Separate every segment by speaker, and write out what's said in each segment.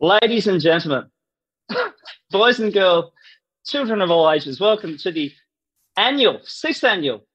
Speaker 1: Ladies and gentlemen, boys and girls, children of all ages, welcome to the annual, sixth annual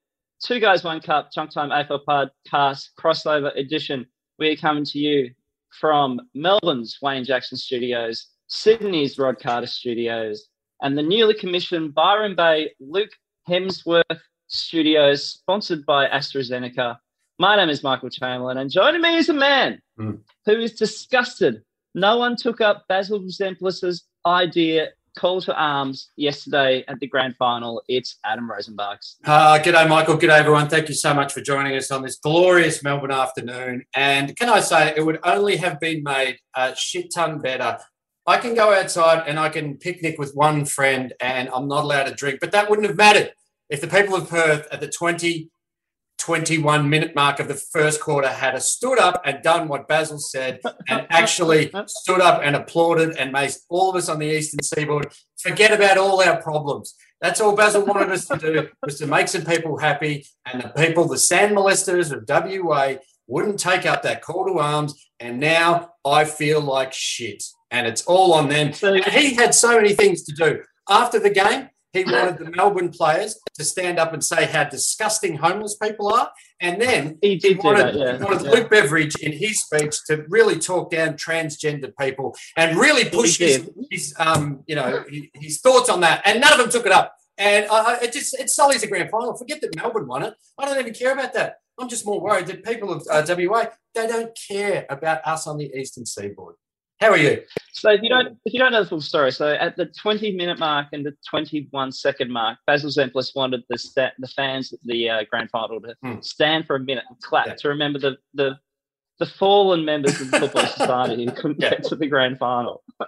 Speaker 1: Two Guys One Cup Junktime AFL Podcast crossover edition. We are coming to you from Melbourne's Wayne Jackson Studios, Sydney's Rod Carter Studios, and the newly commissioned Byron Bay Luke Hemsworth Studios, sponsored by AstraZeneca. My name is Michael Chamberlin, and joining me is a man
Speaker 2: Mm.
Speaker 1: who is disgusted. No one took up Basil Zempilas's idea call to arms yesterday at the grand final. It's Adam Rozenbachs.
Speaker 2: Uh, g'day, Michael. G'day, everyone. Thank you so much for joining us on this glorious Melbourne afternoon. And can I say, it would only have been made a shit ton better. I can go outside and I can picnic with one friend and I'm not allowed to drink, but that wouldn't have mattered if the people of Perth at the 20, 21 minute mark of the first quarter had a stood up and done what Basil said and actually stood up and applauded and made all of us on the eastern seaboard forget about all our problems. That's all Basil wanted us to do was to make some people happy, and the people, the sand molesters of WA, wouldn't take up that call to arms. And now I feel like shit, and it's all on them. And he had so many things to do after the game. He wanted the Melbourne players to stand up and say how disgusting homeless people are, and then
Speaker 1: He did do
Speaker 2: wanted,
Speaker 1: that, yeah.
Speaker 2: he wanted
Speaker 1: Yeah.
Speaker 2: Luke Beveridge in his speech to really talk down transgender people and really push his, his um, you know, his, his thoughts on that. And none of them took it up. And I, it just it sullies the grand final. Forget that Melbourne won it. I don't even care about that. I'm just more worried that people of uh, WA they don't care about us on the eastern seaboard. How are you?
Speaker 1: So if you don't if you don't know the full story, so at the 20 minute mark and the 21 second mark, Basil Zempilas wanted the sta- the fans at the uh, grand final to
Speaker 2: Hmm.
Speaker 1: stand for a minute and clap
Speaker 2: Yeah.
Speaker 1: to remember the the the fallen members of the football society who couldn't
Speaker 2: Yeah.
Speaker 1: get to the grand final.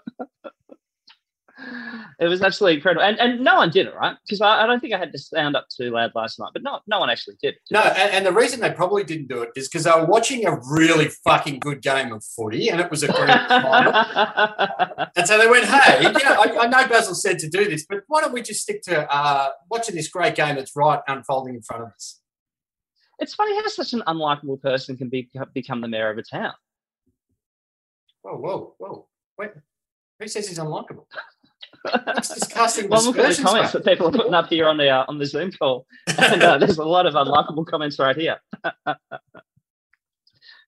Speaker 1: it was absolutely incredible, and and no one did it right because I, I don't think I had to sound up too loud last night, but no no one actually did.
Speaker 2: No, and, and the reason they probably didn't do it is because they were watching a really fucking good game of footy, and it was a grand final. And so they went, hey, you know, I, I know Basil said to do this, but why don't we just stick to uh, watching this great game that's right unfolding in front of us?
Speaker 1: it's funny how such an unlikable person can be, become the mayor of a town.
Speaker 2: Whoa, whoa, whoa. Wait, who says he's unlikable? That's disgusting.
Speaker 1: Well, look at the comments that people are putting up here on the uh, on the Zoom call, and uh, there's a lot of unlikable comments right here.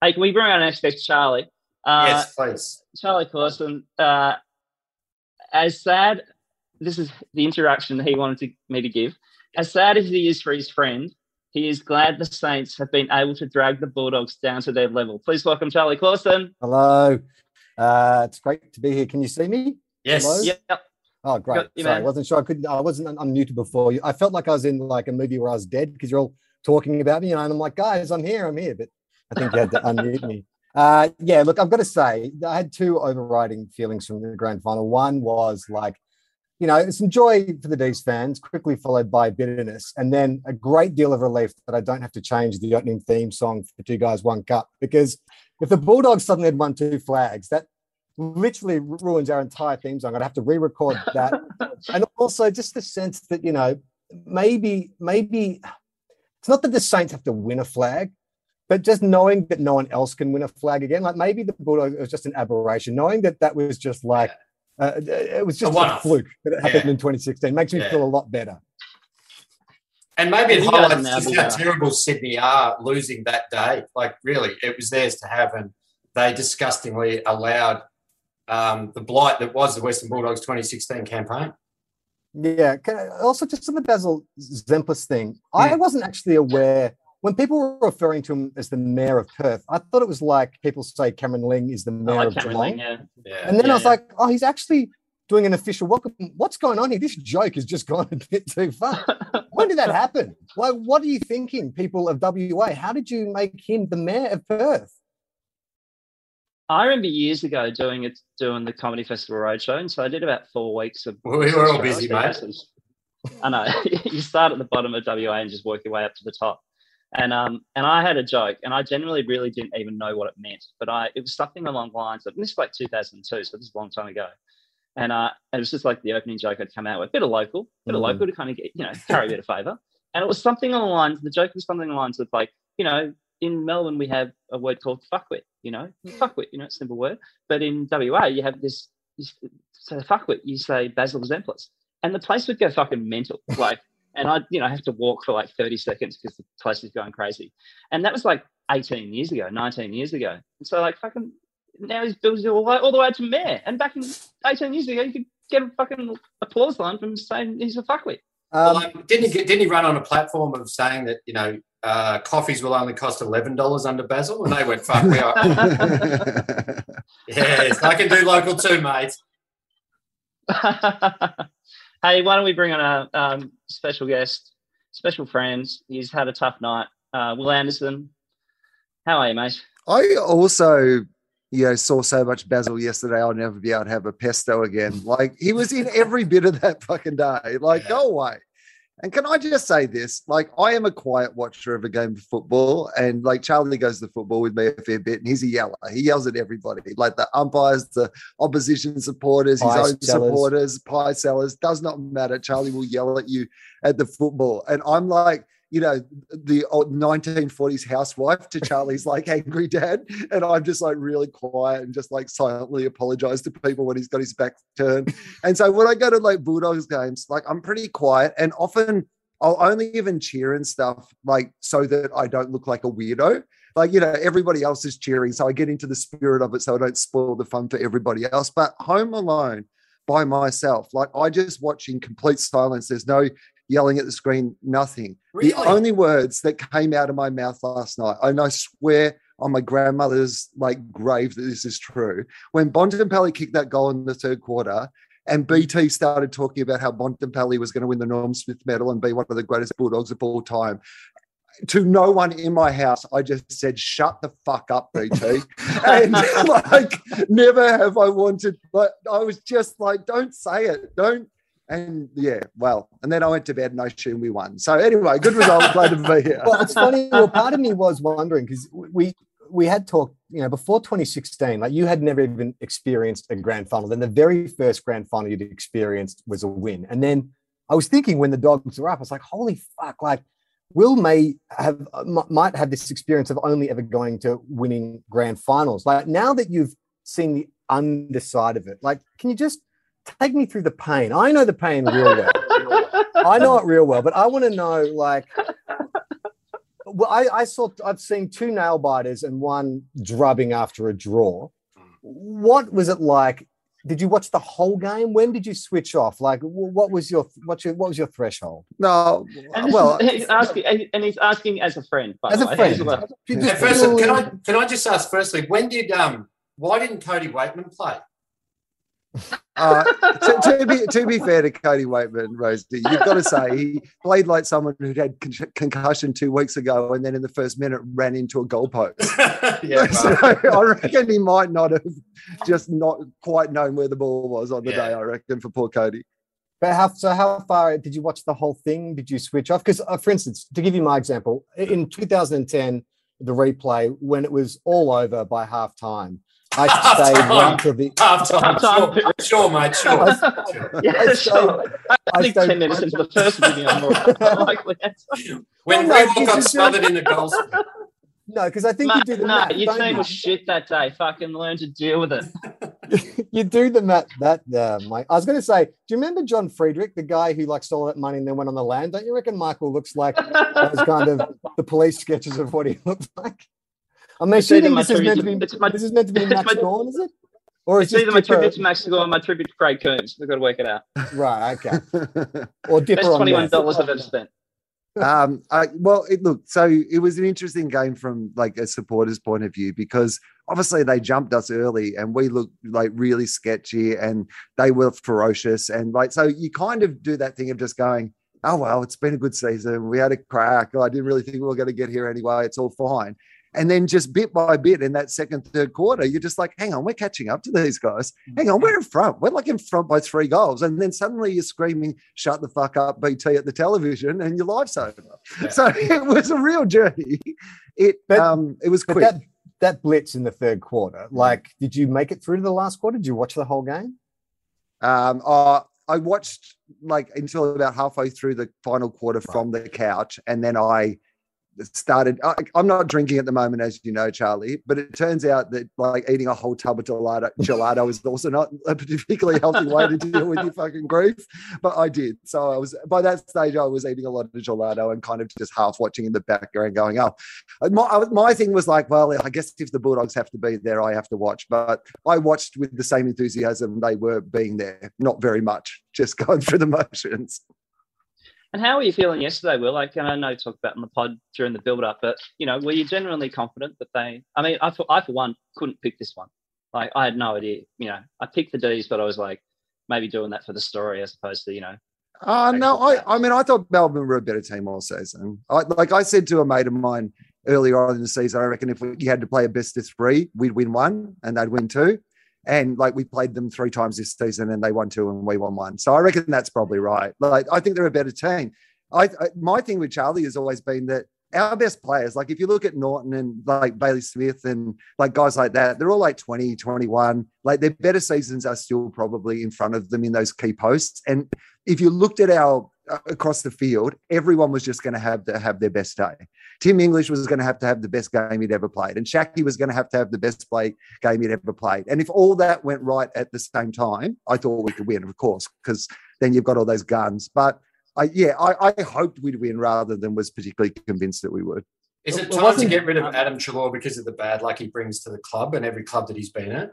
Speaker 1: hey, can we bring on our next guest, Charlie? Uh,
Speaker 2: yes, please.
Speaker 1: Charlie Clausen. Uh, as sad, this is the introduction he wanted to, me to give. As sad as he is for his friend, he is glad the Saints have been able to drag the Bulldogs down to their level. Please welcome Charlie Clausen.
Speaker 3: Hello. Uh, it's great to be here. Can you see me?
Speaker 2: Yes.
Speaker 1: Yep.
Speaker 3: Oh, great.
Speaker 1: Got you,
Speaker 3: Sorry, I wasn't sure. I couldn't. I wasn't unmuted before. I felt like I was in like a movie where I was dead because you're all talking about me, you know, and I'm like, guys, I'm here, I'm here. But I think you had to unmute me. Uh, yeah. Look, I've got to say, I had two overriding feelings from the grand final. One was like, you know, some joy for the D's fans, quickly followed by bitterness, and then a great deal of relief that I don't have to change the opening theme song for Two Guys One Cup because if the Bulldogs suddenly had won two flags, that literally ruins our entire theme song. I'd have to re-record that, and also just the sense that you know maybe maybe it's not that the Saints have to win a flag, but just knowing that no one else can win a flag again, like maybe the Bulldogs was just an aberration. Knowing that that was just like uh, it was just a,
Speaker 2: one-off.
Speaker 3: fluke that it happened
Speaker 2: Yeah.
Speaker 3: in 2016 makes me
Speaker 2: Yeah.
Speaker 3: feel a lot better.
Speaker 2: And maybe it
Speaker 1: You guys
Speaker 2: highlights just how terrible Sydney are losing that day. Like, really, it was theirs to have, and they disgustingly allowed um, the blight that was the Western Bulldogs 2016 campaign.
Speaker 3: Yeah. Can I, also, just on the Basil Zempilas thing, I
Speaker 2: Hmm.
Speaker 3: wasn't actually aware when people were referring to him as the mayor of Perth. I thought it was like people say Cameron Ling is the mayor
Speaker 1: like
Speaker 3: of
Speaker 1: Cameron
Speaker 3: Geelong,
Speaker 1: Ling, yeah.
Speaker 2: Yeah.
Speaker 3: and then
Speaker 1: Yeah,
Speaker 3: I was
Speaker 1: yeah.
Speaker 3: like, oh, he's actually doing an official welcome. What's going on here? This joke has just gone a bit too far. when did that happen? Like, what are you thinking, people of WA? How did you make him the mayor of Perth?
Speaker 1: I remember years ago doing it, doing the comedy festival roadshow, and so I did about four weeks of.
Speaker 2: We were all busy, mate.
Speaker 1: I know you start at the bottom of WA and just work your way up to the top. And um and I had a joke, and I generally really didn't even know what it meant, but I it was something along the lines of and this is like 2002, so this is a long time ago. And uh, it was just like the opening joke I'd come out with, bit of local, bit of
Speaker 3: Mhm.
Speaker 1: local to kind of get you know carry a bit of favour. And it was something along the lines. The joke was something along the lines of like you know in Melbourne we have a word called fuckwit, you know fuckwit, you know it's a simple word, but in WA you have this. so say fuckwit, you say Basil Zempilas, and the place would go fucking mental, like. And I, you know, have to walk for like 30 seconds because the place is going crazy. And that was like 18 years ago, 19 years ago. And so like fucking now he's built all, the way- all the way to mayor. And back in 18 years ago, you could get a fucking applause line from saying he's a fuckwit.
Speaker 2: Well,
Speaker 3: Um,
Speaker 2: um, didn't he get, didn't he run on a platform of saying that you know uh, coffees will only cost eleven dollars under Basil, and they went fuck we are. yes, I can do local too, mate.
Speaker 1: hey, why don't we bring on a um, special guest, special friends? He's had a tough night. Uh, Will Anderson, how are you, mate?
Speaker 4: I also, you know, saw so much Basil yesterday. I'll never be able to have a pesto again. Like he was in every bit of that fucking day. Like,
Speaker 2: Yeah.
Speaker 4: go away. And can I just say this? Like, I am a quiet watcher of a game of football, and like Charlie goes to the football with me a fair bit, and he's a yeller. He yells at everybody, like the umpires, the opposition supporters, his
Speaker 3: Pie
Speaker 4: own
Speaker 3: sellers.
Speaker 4: supporters, pie sellers. Does not matter. Charlie will yell at you at the football, and I'm like, you know, the old 1940s housewife to Charlie's like angry dad. And I'm just like really quiet and just like silently apologize to people when he's got his back turned. and so when I go to like Bulldogs games, like I'm pretty quiet and often I'll only even cheer and stuff like so that I don't look like a weirdo. Like, you know, everybody else is cheering. So I get into the spirit of it so I don't spoil the fun for everybody else. But home alone by myself, like I just watch in complete silence. There's no yelling at the screen, nothing.
Speaker 2: Really?
Speaker 4: The only words that came out of my mouth last night, and I swear on my grandmother's like grave that this is true. When Bontempelli kicked that goal in the third quarter, and BT started talking about how Bontempelli was going to win the Norm Smith medal and be one of the greatest Bulldogs of all time. To no one in my house, I just said, "Shut the fuck up, BT." and like, never have I wanted. But I was just like, "Don't say it, don't." And yeah, well, and then I went to bed and I assumed we won. So anyway, good result. Glad to be here.
Speaker 3: well, it's funny. Well, part of me was wondering because we we had talked, you know, before 2016, like you had never even experienced a grand final. Then the very first grand final you'd experienced was a win, and then I was thinking when the dogs were up, I was like, holy fuck, like Will may have might have this experience of only ever going to winning grand finals. Like now that you've seen the underside of it, like can you just take me through the pain? I know the pain real well. I know it real well, but I want to know like well, I, I saw I've seen two nail biters and one drubbing after a draw. What was it like? Did you watch the whole game? When did you switch off? Like, what was your what's your what was your threshold?
Speaker 4: No,
Speaker 1: And
Speaker 4: well,
Speaker 1: is, he's asking, and he's asking as a friend. By
Speaker 3: As a friend,
Speaker 1: as well.
Speaker 3: You
Speaker 4: Yeah,
Speaker 2: first, can I can I just ask firstly, when did um why didn't Cody Weightman play?
Speaker 4: uh, to, to be to be fair to Cody Weightman, Rosie, you've got to say he played like someone who'd had con- concussion two weeks ago, and then in the first minute ran into a goalpost.
Speaker 2: yeah,
Speaker 4: so. I reckon he might not have just not quite known where the ball was on the
Speaker 2: Yeah.
Speaker 4: day. I reckon for poor Cody.
Speaker 3: But how so? How far did you watch the whole thing? Did you switch off? Because, uh, for instance, to give you my example, in 2010, the replay when it was all over by half time, I stayed
Speaker 2: Half-time.
Speaker 3: right till the.
Speaker 2: half time.
Speaker 1: Half-time.
Speaker 2: Sure, sure, mate. Sure.
Speaker 3: I-
Speaker 2: sure.
Speaker 1: Yeah,
Speaker 3: I
Speaker 1: sure. I
Speaker 3: I
Speaker 1: think
Speaker 3: stayed-
Speaker 1: 10 minutes into the first video, I'm more likely.
Speaker 2: When
Speaker 3: Well, no,
Speaker 2: Reebok
Speaker 3: you
Speaker 2: got
Speaker 3: just-
Speaker 2: smothered in the goals.
Speaker 3: No, because I think you do the
Speaker 1: no,
Speaker 3: math.
Speaker 1: your team
Speaker 3: you?
Speaker 1: was shit that day. Fucking learn to deal with it.
Speaker 3: you do the math that uh, Mike. I was going to say, do you remember John Friedrich, the guy who like stole that money and then went on the land? Don't you reckon Michael looks like those kind of the police sketches of what he looked like? I'm
Speaker 1: It's either
Speaker 3: assuming
Speaker 1: my
Speaker 3: this is meant to be
Speaker 1: tribute- it's my-
Speaker 3: this is meant to be
Speaker 1: it's
Speaker 3: Max
Speaker 1: my-
Speaker 3: Gorn, is it? Or is
Speaker 1: It's
Speaker 3: this
Speaker 1: either my
Speaker 3: Dipper-
Speaker 1: tribute to Max Gawn or my tribute to Craig Coombs. We've got to work it out.
Speaker 3: right? Okay, or Dipper
Speaker 1: Best
Speaker 3: on
Speaker 1: twenty-one
Speaker 3: meth.
Speaker 1: dollars I've ever spent.
Speaker 4: um, I, well, it look so it was an interesting game from like a supporter's point of view because obviously they jumped us early and we looked like really sketchy and they were ferocious and like so you kind of do that thing of just going, oh well, it's been a good season. We had a crack. I didn't really think we were going to get here anyway. It's all fine. And then just bit by bit in that second, third quarter, you're just like, hang on, we're catching up to these guys. Hang on, we're in front. We're like in front by three goals. And then suddenly you're screaming, shut the fuck up, BT at the television, and your life's over.
Speaker 2: Yeah.
Speaker 4: So it was a real journey. It
Speaker 3: But-
Speaker 4: um it was quick.
Speaker 3: that, that blitz in the third quarter, like, did you make it through to the last quarter? Did you watch the whole game?
Speaker 4: Um, uh, I watched like until about halfway through the final quarter from the couch, and then I started. I, I'm not drinking at the moment, as you know, Charlie. But it turns out that like eating a whole tub of gelato, gelato is also not a particularly healthy way to deal with your fucking grief. But I did. So I was by that stage, I was eating a lot of gelato and kind of just half watching in the background, going, "Oh." My, my thing was like, well, I guess if the Bulldogs have to be there, I have to watch. But I watched with the same enthusiasm they were being there. Not very much, just going through the motions.
Speaker 1: And how were you feeling yesterday, Will? Like, and I know you talked about in the pod during the build up, but you know, were you genuinely confident that they? I mean, I for, I for one couldn't pick this one. Like, I had no idea. You know, I picked the D's, but I was like, maybe doing that for the story as opposed to you know.
Speaker 4: Uh, no, I. I mean, I thought Melbourne were a better team all season. I, like I said to a mate of mine earlier on in the season, I reckon if we, you had to play a best of three, we'd win one and they'd win two. And like we played them three times this season and they won two and we won one. So I reckon that's probably right. Like I think they're a better team. I, I my thing with Charlie has always been that our best players, like if you look at Naughton and like Bailey Smith and like guys like that, they're all like 20, 21. Like their better seasons are still probably in front of them in those key posts. And if you looked at our Uh, across the field, everyone was just going to have to have their best day. Tim English was going to have to have the best game he'd ever played, and Shaki was going to have to have the best play game he'd ever played. And if all that went right at the same time, I thought we could win, of course, because then you've got all those guns. But I, yeah, I, I hoped we'd win rather than was particularly convinced that we would.
Speaker 2: Is it
Speaker 1: Well,
Speaker 2: time to get rid of Adam Treloar because of the bad luck he brings to the club and every club that he's been at?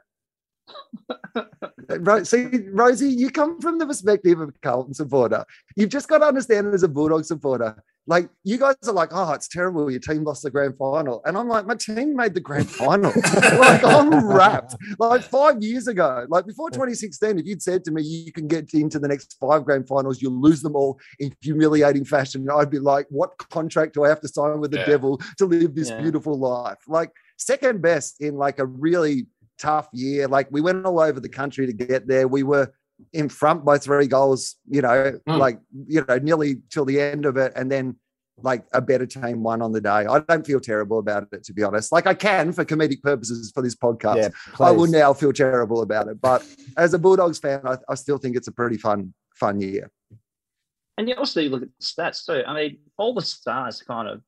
Speaker 4: Ro- See, Rosie, you come from the perspective of a Carlton supporter. You've just got to understand as a Bulldog supporter. Like you guys are like, oh, it's terrible. Your team lost the grand final, and I'm like, my team made the grand final. like I'm wrapped. Like five years ago, like before 2016, if you'd said to me you can get into the next five grand finals, you'll lose them all in humiliating fashion, I'd be like, what contract do I have to sign with the
Speaker 2: Yeah.
Speaker 4: devil to live this
Speaker 1: Yeah.
Speaker 4: beautiful life? Like second best in like a really tough year. Like we went all over the country to get there. We were in front by three goals, you know,
Speaker 2: Mm.
Speaker 4: like, you know, nearly till the end of it. And then like a better team won on the day. I don't feel terrible about it, to be honest. Like I can for comedic purposes for this podcast.
Speaker 3: Yeah,
Speaker 4: I will now feel terrible about it. But as a Bulldogs fan, I, I still think it's a pretty fun, fun year.
Speaker 1: And you also look at the stats too. I mean, all the stars kind of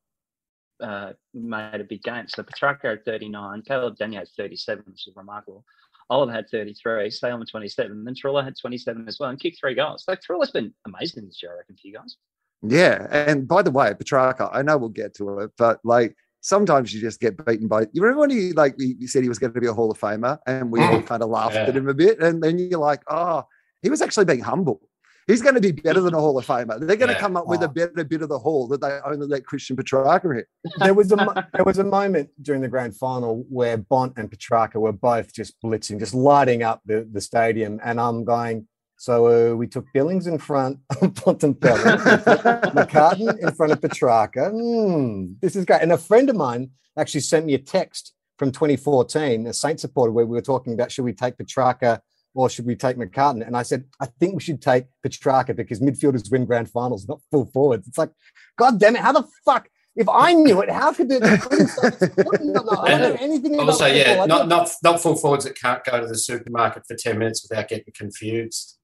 Speaker 1: uh, made a big game. So Petracca had 39, Caleb Daniel had 37, which is remarkable. Oliver had 33, Salem 27, then Trullo had 27 as well and kicked three goals. So Trullo's been amazing this year, I reckon, for you guys.
Speaker 4: Yeah. And by the way, Petracca, I know we'll get to it, but like sometimes you just get beaten by you remember when he like he he said he was going to be a Hall of Famer and we all kind of laughed
Speaker 2: Yeah.
Speaker 4: at him a bit. And then you're like, oh, he was actually being humble. He's going to be better than a Hall of Famer. They're going to come up with
Speaker 3: Oh.
Speaker 4: a better bit of the hall that they only let Christian Petracca hit.
Speaker 3: there was a there was a moment during the grand final where Bont and Petracca were both just blitzing, just lighting up the, the stadium, and I'm going. So uh, we took Billings in front of Bontempelli, McCartin in front of Petracca. Hmm, this is great. And a friend of mine actually sent me a text from 2014, a Saint supporter, where we were talking about should we take Petracca or should we take McCartin? And I said, I think we should take Petracca because midfielders win grand finals, not full forwards. It's like, God damn it, how the fuck? If I knew it, how could the, the no, no, I don't know anything about
Speaker 2: Also, yeah, not
Speaker 3: don't-
Speaker 2: not not full forwards that can't go to the supermarket for ten minutes without getting confused.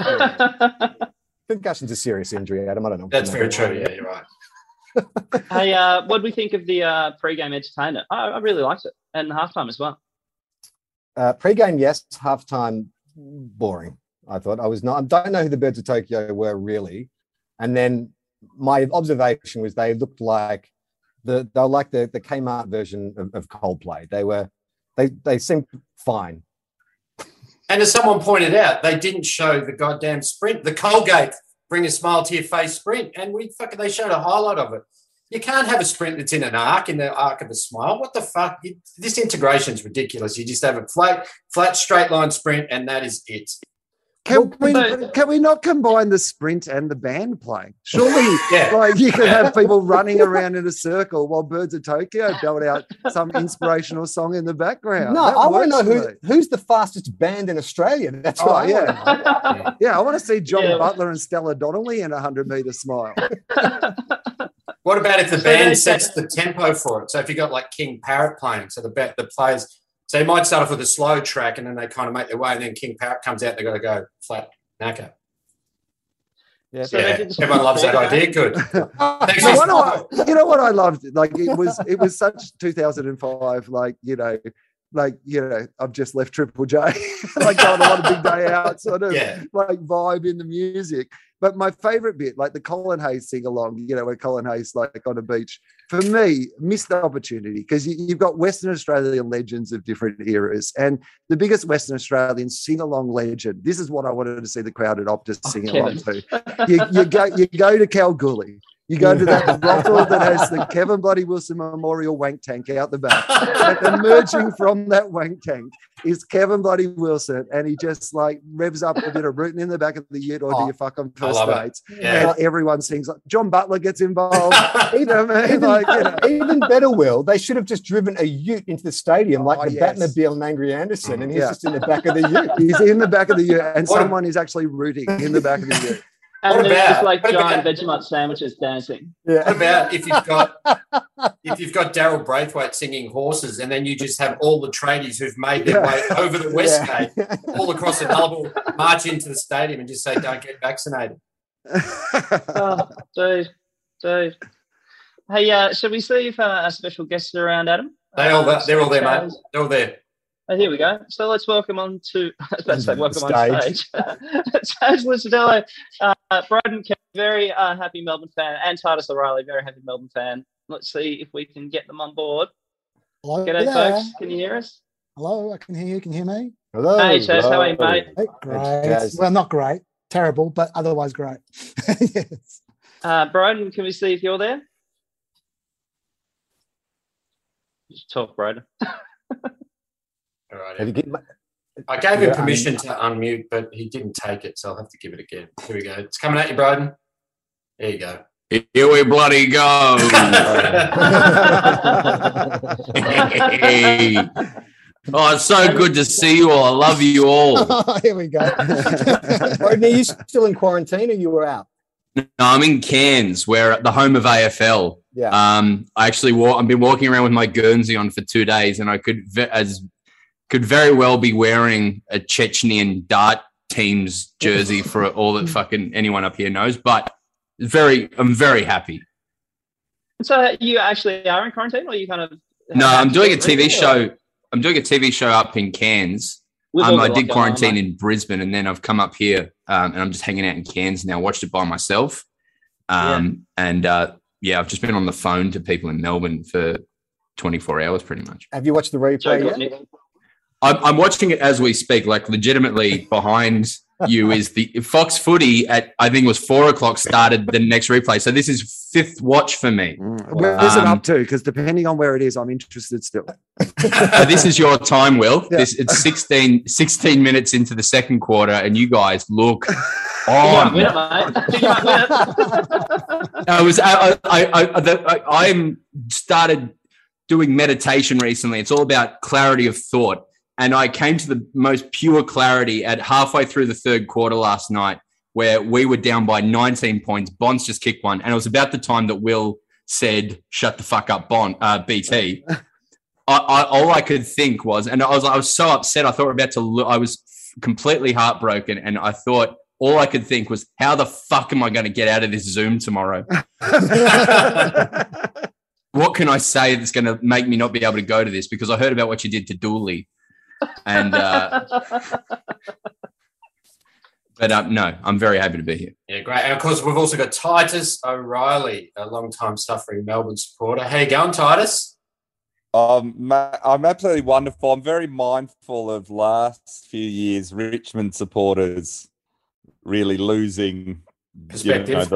Speaker 3: concussion's a serious injury, Adam. I don't know.
Speaker 2: That's very true. Yeah, you're right.
Speaker 1: hey, uh, what do we think of the uh, pre-game entertainment? I, I really liked it, and halftime as well.
Speaker 3: Uh, pre-game, yes. Halftime, boring. I thought I was not. I don't know who the Birds of Tokyo were really, and then my observation was they looked like the they were like the the Kmart version of, of Coldplay. They were they they seemed fine.
Speaker 2: And as someone pointed out, they didn't show the goddamn sprint, the Colgate bring a smile to your face sprint, and we fucking they showed a highlight of it. You can't have a sprint that's in an arc in the arc of a smile. What the fuck? You, this integration is ridiculous. You just have a flat, flat, straight line sprint, and that is it.
Speaker 4: Can we can we not combine the sprint and the band playing? Surely,
Speaker 2: Yeah.
Speaker 4: like you can have people running around in a circle while Birds of Tokyo belt out some inspirational song in the background.
Speaker 3: No,
Speaker 4: That
Speaker 3: I want to know who, who's the fastest band in Australia. That's
Speaker 4: Oh,
Speaker 3: what I
Speaker 4: yeah.
Speaker 3: want to know.
Speaker 4: Yeah, I want to see John
Speaker 1: Yeah.
Speaker 4: Butler and Stella Donnelly in a hundred meter smile.
Speaker 2: What about if the
Speaker 1: So
Speaker 2: band sets the tempo for it? So if you got like King Parrot playing, so the ba- the players, so they might start off with a slow track and then they kind of make their way, and then King Parrot comes out, they got to go flat knacker.
Speaker 3: Yeah.
Speaker 1: So
Speaker 2: yeah, everyone loves that idea. Good. Thanks
Speaker 4: No,
Speaker 2: for-
Speaker 4: what I- you know what I loved? Like it was it was such 2005, like, you know, like, you know, I've just left Triple J, like going on a big day out, sort of
Speaker 2: Yeah.
Speaker 4: like vibe in the music. But my favorite bit, like the Colin Hay's sing along, you know, where Colin Hay's like on a beach, for me, missed the opportunity because you, you've got Western Australian legends of different eras. And the biggest Western Australian sing along legend, this is what I wanted to see the crowd at Optus
Speaker 1: Oh,
Speaker 4: sing along to. You, you go you go to Kalgoorlie. You go to that brothel that has the Kevin Bloody Wilson Memorial wank tank out the back. And emerging from that wank tank is Kevin Bloody Wilson, and he just like revs up a bit of rooting in the back of the ute, or do
Speaker 3: Oh,
Speaker 4: you fuck on first dates?
Speaker 2: Yeah.
Speaker 4: And everyone sings. Like, John Butler gets involved. you know mean?
Speaker 3: Even,
Speaker 4: Like, you know.
Speaker 3: even better, Will, they should have just driven a ute into the stadium like
Speaker 4: Oh,
Speaker 3: the
Speaker 4: yes.
Speaker 3: Batmobile and Angry Anderson, and he's
Speaker 4: Yeah.
Speaker 3: just in the back of the ute.
Speaker 4: He's in the back of the ute, and
Speaker 2: What a-
Speaker 4: someone is actually rooting in the back of the ute.
Speaker 1: And
Speaker 2: What
Speaker 1: there's
Speaker 2: about-
Speaker 1: just like
Speaker 2: what
Speaker 1: giant
Speaker 2: about-
Speaker 1: Vegemite sandwiches dancing.
Speaker 3: Yeah.
Speaker 2: What about if you've got if you've got Daryl Braithwaite singing horses, and then you just have all the tradies who've made their
Speaker 4: Yeah.
Speaker 2: way over the West
Speaker 3: Yeah.
Speaker 2: Gate, all across the Nullarbor, march into the stadium and just say, "Don't get vaccinated."
Speaker 1: Oh, dude, dude. Hey, uh, should we see if uh, our special guests are around, Adam?
Speaker 2: They all
Speaker 1: Uh,
Speaker 2: they're all there, mate. They're all there.
Speaker 1: Oh, here we go. So let's welcome on to let's say welcome on
Speaker 3: Stage.
Speaker 1: stage. Chas Licciardello, uh, Broden, Kemp, very uh, happy Melbourne fan, and Titus O'Reilly, very happy Melbourne fan. Let's see if we can get them on board.
Speaker 5: Hello,
Speaker 1: G'day,
Speaker 5: there.
Speaker 1: folks. Can you hear us?
Speaker 5: Hello, I can hear you. Can you hear me?
Speaker 3: Hello.
Speaker 1: Hey, Chas, how are you, mate?
Speaker 5: Hey, great.
Speaker 3: Jazz.
Speaker 5: Well, not great, terrible, but otherwise great. yes.
Speaker 1: Uh, Broden, can we see if you're there? Just talk, Broden.
Speaker 2: All right.
Speaker 3: Have you get,
Speaker 2: I gave him
Speaker 3: Yeah,
Speaker 2: permission to unmute, but he didn't take it, so I'll have to give it again. Here we go. It's coming at you, Broden. There you go.
Speaker 6: Here we bloody go. Hey. Oh, it's so good to see you all. I love you all.
Speaker 5: Here we go.
Speaker 3: Broden, are you still in quarantine or you were out?
Speaker 6: No, I'm in Cairns, where the home of AFL.
Speaker 3: Yeah.
Speaker 6: Um, I actually walk, I've been walking around with my Guernsey on for two days, and I could ve- as could very well be wearing a Chechnyan dart team's jersey for all that fucking anyone up here knows. But very, I'm very happy.
Speaker 1: So you actually are in quarantine, or you kind of?
Speaker 6: No, I'm doing a TV
Speaker 1: Or-
Speaker 6: show. I'm doing a TV show up in Cairns.
Speaker 1: With
Speaker 6: Um, I did quarantine
Speaker 1: on,
Speaker 6: in Brisbane, and then I've come up here, um, and I'm just hanging out in Cairns now. Watched it by myself, um, and uh, yeah, I've just been on the phone to people in Melbourne for 24 hours, pretty much.
Speaker 3: Have you watched the
Speaker 1: mate. Joe
Speaker 3: replay yet?
Speaker 6: I'm, I'm watching it as we speak. Like, legitimately, behind you is the Fox Footy at I think it was four o'clock started the next replay. So this is fifth watch for me.
Speaker 4: Where is it
Speaker 6: Um,
Speaker 4: up to? Because depending on where it is, I'm interested still.
Speaker 6: So this is your time, Will.
Speaker 4: Yeah.
Speaker 6: This it's 16, 16 minutes into the second quarter, and you guys look
Speaker 1: You
Speaker 6: on.
Speaker 1: win it, mate. You might win it.
Speaker 6: I was I I I, I, the- I I'm started doing meditation recently. It's all about clarity of thought, and I came to the most pure clarity at halfway through the third quarter last night, where we were down by 19 points. Bont's just kicked one, and it was about the time that Will said, "Shut the fuck up, Bond." Uh, BT. I, I, all I could think was, and I was I was so upset. I thought we we're about to. Lo- I was completely heartbroken, and I thought all I could think was, how the fuck am I going to get out of this Zoom tomorrow? what can I say that's going to make me not be able to go to this? Because I heard about what you did to Dooley, and uh, but um, no, I'm very happy to be here.
Speaker 2: Yeah, great. And of course, we've also got Titus O'Reilly, a long-time suffering Melbourne supporter. How you going, Titus?
Speaker 7: Um, I'm absolutely wonderful. I'm very mindful of last few years Richmond supporters really losing you know,
Speaker 2: Perspective.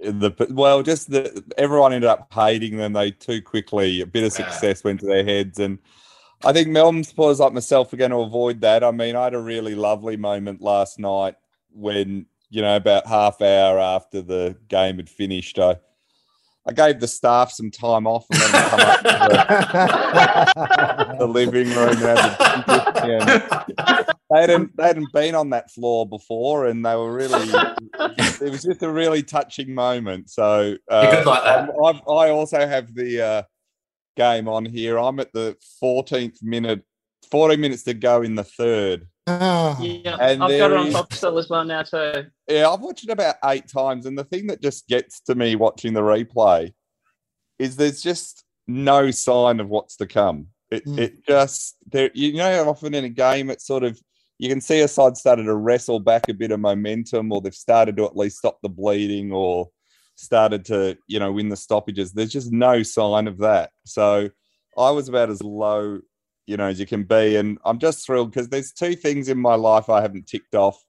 Speaker 7: the, the well, just the everyone ended up hating them. They too quickly a bit of success went to their heads, and I think Melbourne supporters like myself are going to avoid that. I mean, I had a really lovely moment last night when, you know, about half hour after the game had finished, I, I gave the staff some time off and then come up to the, the living room and have a drink with me. And they hadn't, they hadn't been on that floor before and they were really, it was just a really touching moment. So uh,
Speaker 2: You're like that.
Speaker 7: I'm- I also have the uh, game on here. I'm at the 14th minute, 14 minutes to go in the third.
Speaker 5: Oh,
Speaker 1: Yeah,
Speaker 7: And
Speaker 1: I've got it on
Speaker 7: is-
Speaker 1: Foxtel as well now too.
Speaker 7: Yeah, I've watched it about eight times, and the thing that just gets to me watching the replay is there's just no sign of what's to come. It
Speaker 5: Mm.
Speaker 7: it just there you know often in a game it's sort of you can see a side started to wrestle back a bit of momentum, or they've started to at least stop the bleeding, or started to you know win the stoppages. There's just no sign of that. So I was about as low you know as you can be, and I'm just thrilled because there's two things in my life I haven't ticked off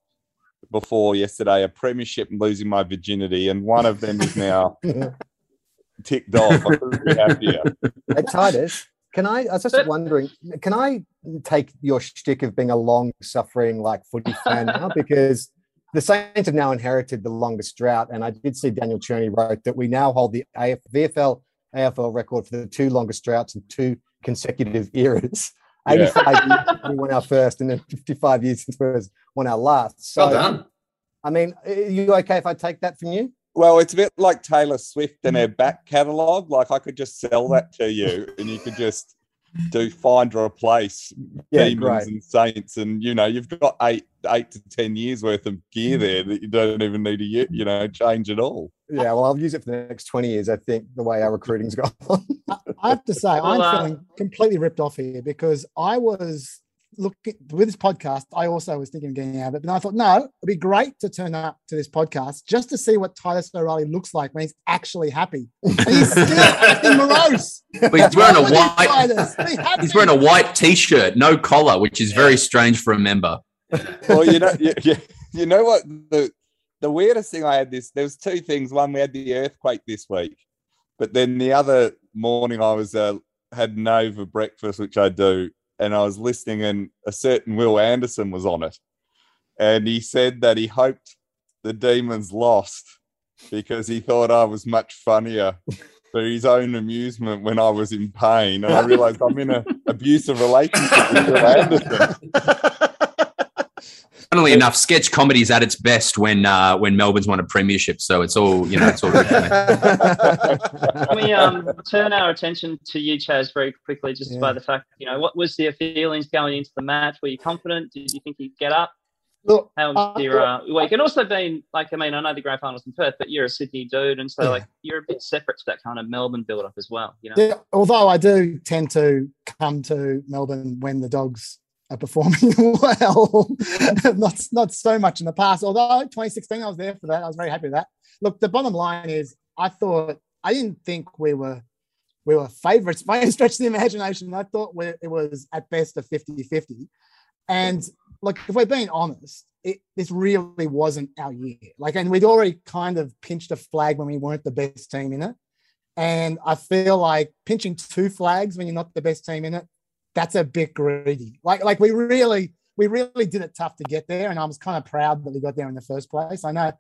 Speaker 7: before yesterday: a premiership and losing my virginity, and one of them is now ticked off. I couldn't be happier.
Speaker 3: Hey, Titus, can I? I was just
Speaker 1: But-
Speaker 3: wondering, can I take your shtick of being a long-suffering like footy fan now? Because the Saints have now inherited the longest drought, and I did see Daniel Cherny wrote that we now hold the AF, VFL AFL record for the two longest droughts in two consecutive eras.
Speaker 7: Yeah.
Speaker 3: 85 years we won our first, and then 55 years since we was- won our last. So,
Speaker 2: Well done.
Speaker 3: I mean, are you okay if I take that from you?
Speaker 7: Well, it's a bit like Taylor Swift and mm. her back catalogue. Like I could just sell that to you, and you could just do find or replace
Speaker 3: Yeah,
Speaker 7: demons
Speaker 3: great.
Speaker 7: and saints, and you know you've got eight eight to ten years worth of gear there that you don't even need to you know change at all.
Speaker 3: Yeah, well, I'll use it for the next 20 years, I think, the way our recruiting's gone.
Speaker 5: I have to say,
Speaker 1: Well,
Speaker 5: I'm
Speaker 1: uh,
Speaker 5: feeling completely ripped off here because I was looking with this podcast. I also was thinking of getting out of it, but I thought, no, it'd be great to turn up to this podcast just to see what Titus O'Reilly looks like when he's actually happy. And he's still acting morose.
Speaker 6: But he's wearing a
Speaker 5: What's wrong with you,
Speaker 6: white.
Speaker 5: Titus? Be happy.
Speaker 6: He's wearing a white t-shirt, no collar, which is very strange for a member.
Speaker 7: Well, you know, you, you, you know what the the weirdest thing I had this. There was two things. One, we had the earthquake this week, but then the other morning I was uh, had Nova breakfast, which I do, and I was listening, and a certain Will Anderson was on it, and he said that he hoped the Demons lost because he thought I was much funnier for his own amusement when I was in pain, and I realised I'm in an abusive relationship with Will Anderson.
Speaker 6: Funnily enough, sketch comedy is at its best when uh, when Melbourne's won a premiership. So it's all you know. It's all good.
Speaker 1: Can we um, turn our attention to you, Chas, very quickly, just
Speaker 5: Yeah.
Speaker 1: by the fact, you know, what was your feelings going into the match? Were you confident? Did you think you'd get up?
Speaker 5: Look,
Speaker 1: How
Speaker 5: Uh,
Speaker 1: was your uh, week? And also being like, I mean, I know the grand finals in Perth, but you're a Sydney dude, and so
Speaker 5: Yeah.
Speaker 1: like you're a bit separate to that kind of Melbourne build up as well. You know,
Speaker 5: Yeah, although I do tend to come to Melbourne when the dogs are performing well, not not so much in the past. Although 2016, I was there for that. I was very happy with that. Look, the bottom line is, I thought I didn't think we were we were favourites by any stretch of the imagination. I thought it was at best a 50-50. And look, if we're being honest, it, this really wasn't our year. Like, and we'd already kind of pinched a flag when we weren't the best team in it. And I feel like pinching two flags when you're not the best team in it, that's a bit greedy. Like, like we really, we really did it tough to get there. And I was kind of proud that we got there in the first place. I know.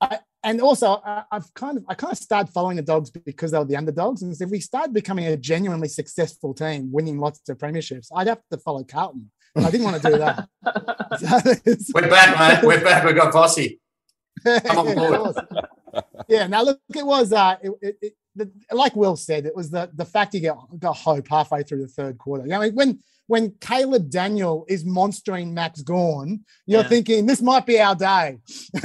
Speaker 5: I, and also, I, I've kind of, I kind of started following the dogs because they were the underdogs. And if we started becoming a genuinely successful team, winning lots of premierships, I'd have to follow Carlton. I didn't want to do that. So-
Speaker 2: We're back, man. We're back. We've got Vossi. Come on
Speaker 5: Yeah,
Speaker 2: board.
Speaker 5: yeah. Now look, it was uh, it, it, the, like Will said, it was the the fact you got got hope halfway through the third quarter. You know, when when Caleb Daniel is monstering Max Gawn, you're
Speaker 1: Yeah.
Speaker 5: thinking this might be our day.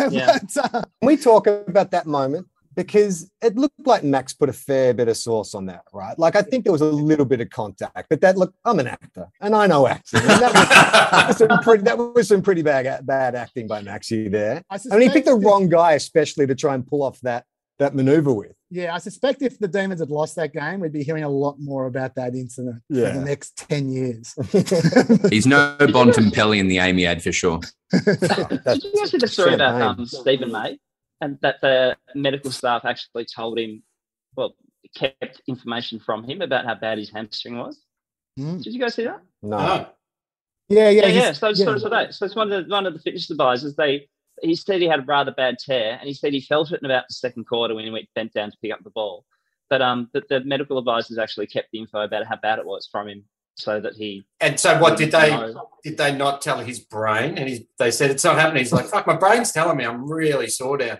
Speaker 1: Yeah.
Speaker 5: but, uh,
Speaker 3: we talk about that moment? Because it looked like Max put a fair bit of sauce on that, right? Like I think there was a little bit of contact, but that look, I'm an actor and I know acting. And that, was, that was some pretty, that was some pretty bad, bad acting by Maxi there.
Speaker 5: I,
Speaker 3: I mean, he picked the wrong guy, especially to try and pull off that that maneuver with.
Speaker 5: Yeah, I suspect if the Demons had lost that game, we'd be hearing a lot more about that incident for the next ten years.
Speaker 6: He's no Bontempelli in the Amy ad for sure.
Speaker 1: Did you guys see the story about um, Steven May and that the medical staff actually told him, well, kept information from him about how bad his hamstring was?
Speaker 5: Mm.
Speaker 1: Did you guys see that?
Speaker 3: No.
Speaker 2: No.
Speaker 5: Yeah, yeah,
Speaker 1: Yeah, yeah. So, so, so, that, so it's one of the one of the fitness advisors. They he said he had a rather bad tear, and he said he felt it in about the second quarter when he went bent down to pick up the ball. But um, but the medical advisors actually kept the info about how bad it was from him, so that he.
Speaker 2: And so, what did they
Speaker 1: No.
Speaker 2: did they not tell his brain? And he, they said it's not happening. He's like, "Fuck, my brain's telling me I'm really sore down."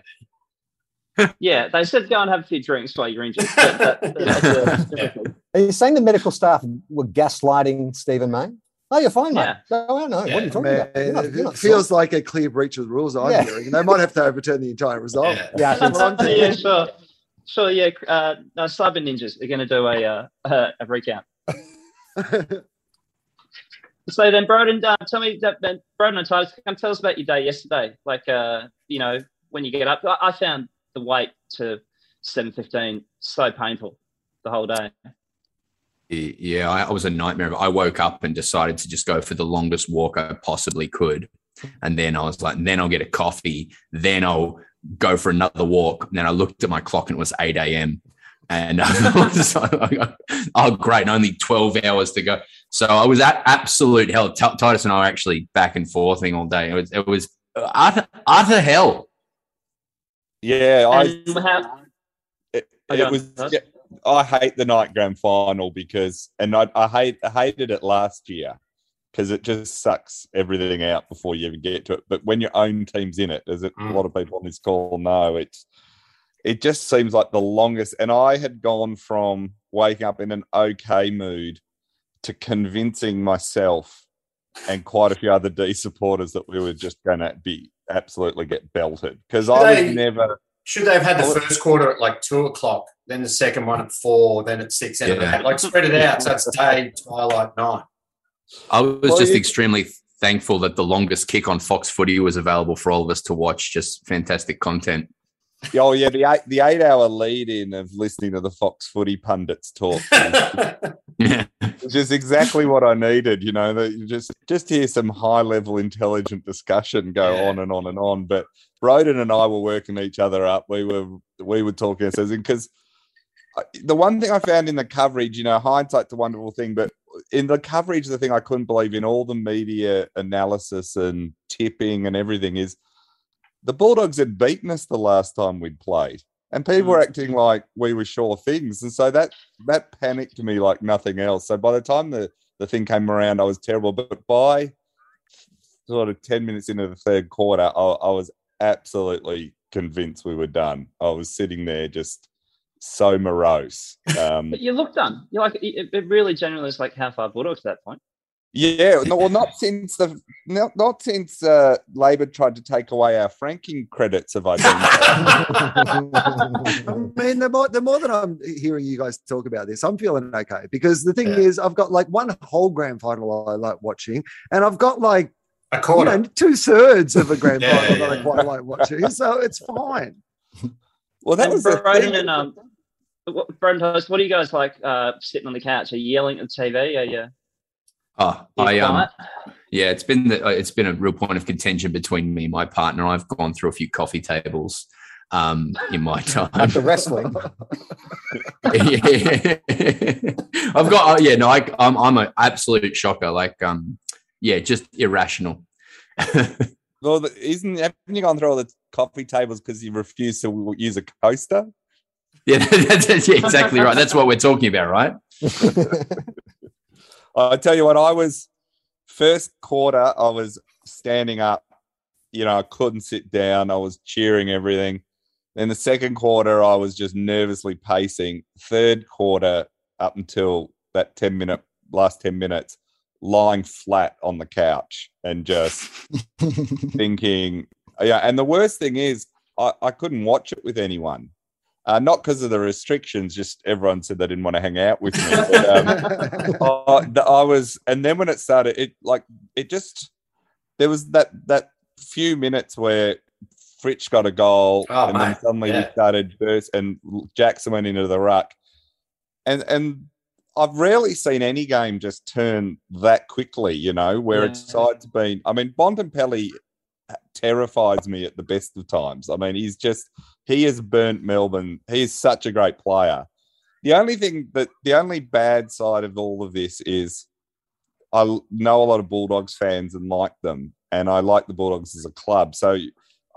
Speaker 1: Yeah, they said go and have a few drinks while you're injured. But that, that's a different.
Speaker 3: Are you saying the medical staff were gaslighting Steven May? Oh, you're fine, mate.
Speaker 1: Yeah.
Speaker 3: Go out. No, what are you talking
Speaker 4: Man,
Speaker 3: about? You're not-
Speaker 4: it
Speaker 3: you're not
Speaker 4: feels like a clear breach of the rules I'm
Speaker 3: Yeah.
Speaker 4: hearing. They might have to overturn the entire result.
Speaker 2: Yeah.
Speaker 3: Yeah, so.
Speaker 1: yeah, sure. Sure, yeah. Uh, no, Cyber Ninjas are going to do a, uh, a, a recount. So then, Broden, uh, tell me, that, that, Broden and Titus, come tell us about your day yesterday. Like, uh, you know, when you get up, I, I found the wait to 7.15 so painful the whole day.
Speaker 6: Yeah, I, I was a nightmare. I woke up and decided to just go for the longest walk I possibly could. And then I was like, then I'll get a coffee. Then I'll go for another walk. And then I looked at my clock and it was 8 a.m. And I was like, oh, great. Only 12 hours to go. So I was at absolute hell. T- Titus and I were actually back and forthing all day. It was, it was utter, utter hell.
Speaker 7: Yeah, I
Speaker 1: And how,
Speaker 7: it,
Speaker 1: Oh,
Speaker 7: it was. Yeah, I hate the night grand final because, and I, I hate I hated it last year because it just sucks everything out before you even get to it. But when your own team's in it, as it, a
Speaker 2: Mm.
Speaker 7: lot of people on this call know, it's it just seems like the longest. And I had gone from waking up in an okay mood to convincing myself and quite a few other D supporters that we were just going to be absolutely get belted because I was never.
Speaker 2: Should they have had the first quarter at like two o'clock, then the second one at four, then at six, and
Speaker 6: Yeah.
Speaker 2: like spread it out so it's day, twilight, night.
Speaker 6: I was
Speaker 7: Well,
Speaker 6: just
Speaker 7: you-
Speaker 6: extremely thankful that the longest kick on Fox Footy was available for all of us to watch. Just fantastic content.
Speaker 7: Oh yeah, the eight the eight hour lead in of listening to the Fox Footy pundits talk,
Speaker 6: Yeah.
Speaker 7: which is exactly what I needed. You know, that you just just hear some high level intelligent discussion go
Speaker 2: Yeah.
Speaker 7: on and on and on. But Broden and I were working each other up. We were we were talking ourselves because the one thing I found in the coverage, you know, hindsight's a wonderful thing, but in the coverage, the thing I couldn't believe in all the media analysis and tipping and everything is the Bulldogs had beaten us the last time we'd played. And people were mm. acting like we were sure things. And so that that panicked me like nothing else. So by the time the, the thing came around, I was terrible. But by sort of 10 minutes into the third quarter, I, I was absolutely convinced we were done. I was sitting there just so morose. Um,
Speaker 1: but you look done. You're like, it, it really generally is like how far Bulldogs at that point.
Speaker 7: Yeah, no, well, not since the not, not since uh, Labor tried to take away our franking credits have I been.
Speaker 4: I mean, the more, the more that I'm hearing you guys talk about this, I'm feeling okay because the thing
Speaker 2: Yeah.
Speaker 4: is, I've got like one whole grand final I like watching, and I've got like
Speaker 2: A
Speaker 4: you
Speaker 2: quarter.
Speaker 4: know, two thirds of a grand
Speaker 2: Yeah,
Speaker 4: final that. I quite like watching, so it's fine.
Speaker 7: well, that
Speaker 1: And
Speaker 7: was the
Speaker 1: Broden
Speaker 7: thing.
Speaker 1: and um, what, Broden Toast, what do you guys like uh, sitting on the couch? Are you yelling at the TV? Are you,
Speaker 6: Oh,
Speaker 1: you
Speaker 6: I um, yeah, it's been the, it's been a real point of contention between me and my partner. I've gone through a few coffee tables um, in my time.
Speaker 3: After wrestling.
Speaker 6: yeah. I've got, oh, yeah, no, I, I'm, I'm an absolute shocker. Like, um, yeah, just irrational.
Speaker 7: Well, isn't haven't you gone through all the coffee tables because you refuse to use a coaster?
Speaker 6: yeah, that's, that's yeah, exactly right. That's what we're talking about, right?
Speaker 7: I tell you what, I was first quarter. I was standing up. You know, I couldn't sit down. I was cheering everything. Then the second quarter, I was just nervously pacing. Third quarter, up until that ten minute last ten minutes, lying flat on the couch and just thinking, yeah. And the worst thing is, I, I couldn't watch it with anyone. Uh, not because of the restrictions, just everyone said they didn't want to hang out with me. But, um, I, the- I was, and then when it started, it like it just there was that that few minutes where Fritsch got a goal,
Speaker 2: Oh,
Speaker 7: and then suddenly we
Speaker 2: yeah.
Speaker 7: started burst, and Jackson went into the ruck, and and I've rarely seen any game just turn that quickly. You know, where
Speaker 1: Yeah.
Speaker 7: its side's been. I mean, Bontempelli terrifies me at the best of times. I mean, he's just he has burnt Melbourne. He is such a great player. the only thing that the only bad side of all of this is I know a lot of Bulldogs fans and like them, and I like the Bulldogs as a club. So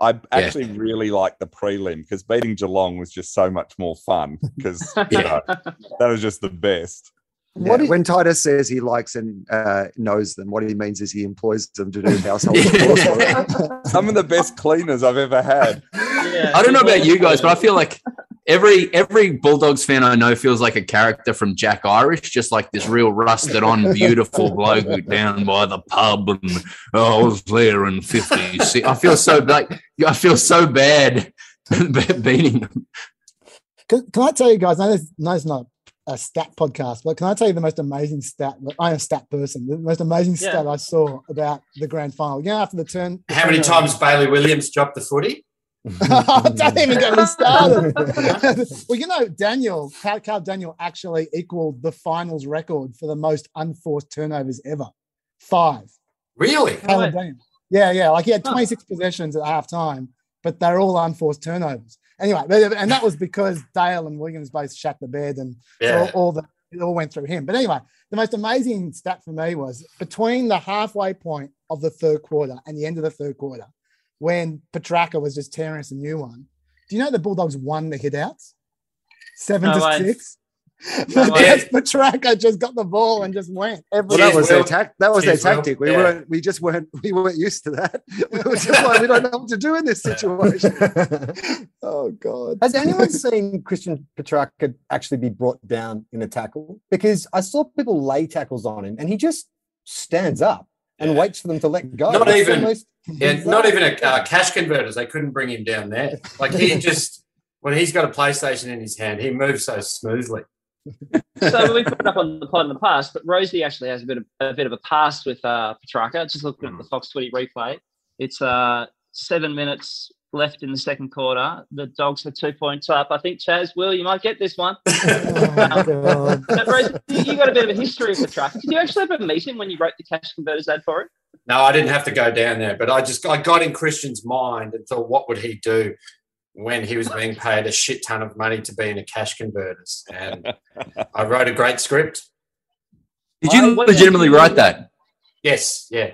Speaker 7: I actually really like the prelim because beating Geelong was just so much more fun because
Speaker 2: Yeah.
Speaker 7: that was just the best.
Speaker 4: Yeah,
Speaker 3: What is-
Speaker 4: when Titus says he likes and uh, knows them, what he means is he employs them to do household
Speaker 6: Yeah.
Speaker 4: chores.
Speaker 7: Some of the best cleaners I've ever had.
Speaker 1: Yeah,
Speaker 6: I don't know about you guys, but I feel like every every Bulldogs fan I know feels like a character from Jack Irish, just like this real rusted on, beautiful bloke down by the pub, and oh, I was there in '50s. I feel so like I feel so bad beating them.
Speaker 5: Can, can I tell you guys? I know this, no, it's not a stat podcast, but can I tell you the most amazing stat? I am a stat person. The most amazing
Speaker 1: Yeah.
Speaker 5: stat I saw about the grand final. You know, after the turn.
Speaker 2: How many times Bailey Williams dropped the footy?
Speaker 5: Don't even get me started. well, you know, Daniel, Cal, Cal Daniel actually equaled the finals record for the most unforced turnovers ever. Five.
Speaker 2: Really?
Speaker 5: Cal
Speaker 1: Right.
Speaker 5: Daniel. Yeah, yeah. Like he had
Speaker 1: Huh.
Speaker 5: 26 possessions at half time, but they're all unforced turnovers. Anyway, but- and that was because Dale and Williams both shat the bed and
Speaker 2: Yeah.
Speaker 5: all, all the it all went through him. But anyway, the most amazing stat for me was between the halfway point of the third quarter and the end of the third quarter, when Petracca was just tearing us a new one. Do you know the Bulldogs won the hit outs? Seven
Speaker 1: No
Speaker 5: to
Speaker 1: way.
Speaker 5: six.
Speaker 1: No way.
Speaker 5: Yes, Petracca just got the ball and just went. Every
Speaker 4: Well, that was their
Speaker 2: Will.
Speaker 4: tac- That was
Speaker 2: Cheers,
Speaker 4: their tactic. We
Speaker 2: Yeah.
Speaker 4: weren't. We just weren't. We weren't used to that. We were just like, we don't know what to do in this situation.
Speaker 5: oh god.
Speaker 3: Has anyone seen Christian Petracca actually be brought down in a tackle? Because I saw people lay tackles on him and he just stands up and
Speaker 2: Yeah.
Speaker 3: waits for them to let go.
Speaker 2: Not
Speaker 3: That's
Speaker 2: even-
Speaker 3: the most
Speaker 2: Yeah, not even a uh, cash converters. They couldn't bring him down there. Like he just, when he's got a PlayStation in his hand, he moves so smoothly.
Speaker 1: So we've put it up on the pod in the past, but Rosie actually has a bit of a bit of a past with uh, Petracca. Just looking at the Fox Footy replay, it's uh, seven minutes left in the second quarter. The Dogs are two points up. I think Chas, Will, you might get this one.
Speaker 5: Oh, God.
Speaker 1: But Rosie, you you got a bit of a history with Petracca. Did you actually ever meet him when you wrote the cash converters ad for it?
Speaker 2: No, I didn't have to go down there, but I just I got in Christian's mind and thought, what would he do when he was being paid a shit ton of money to be in a cash converters? And I wrote a great script.
Speaker 6: Did you
Speaker 1: I- what-
Speaker 6: legitimately write that?
Speaker 2: Yes, yeah.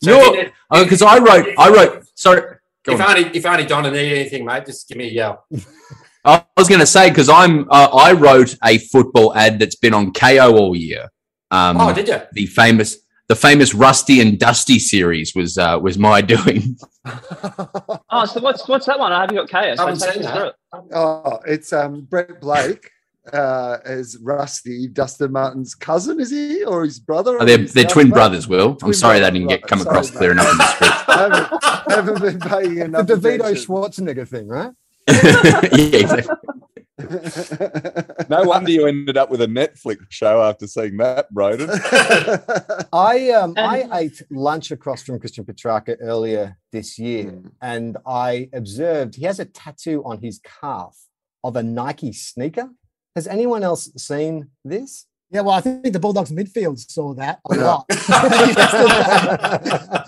Speaker 6: You're-
Speaker 2: if, you-
Speaker 6: Oh, because I wrote, I wrote. Sorry, go
Speaker 2: if
Speaker 6: on.
Speaker 2: only if only Donna need anything, mate, just give me a yell.
Speaker 6: I was going to say because I'm, uh, I wrote a football ad that's been on Kayo all year. Um,
Speaker 2: oh, did you?
Speaker 6: the famous, the famous Rusty and Dusty series was uh, was my doing.
Speaker 1: Oh, so what's what's that one? I haven't got Kayo.
Speaker 2: I haven't seen that.
Speaker 1: it.
Speaker 4: Oh, it's um Brett Blake uh as Rusty, Dustin Martin's cousin, is he? Or his brother?
Speaker 6: Oh, they're
Speaker 4: his
Speaker 6: they're twin
Speaker 4: brother?
Speaker 6: brothers. Will I'm sorry
Speaker 4: brother,
Speaker 6: that didn't get
Speaker 4: right.
Speaker 6: come
Speaker 4: Sorry,
Speaker 6: across clear enough in the script.
Speaker 4: I haven't, haven't been paying enough.
Speaker 3: the
Speaker 4: enough.
Speaker 3: DeVito
Speaker 4: attention.
Speaker 3: Schwarzenegger thing, right?
Speaker 6: yeah, exactly.
Speaker 7: No wonder you ended up with a Netflix show after seeing that, Broden.
Speaker 3: I um I ate lunch across from Christian Petracca earlier this year,
Speaker 4: Mm.
Speaker 3: and I observed he has a tattoo on his calf of a Nike sneaker. Has anyone else seen this?
Speaker 5: Yeah, well, I think the Bulldogs midfield saw that a lot.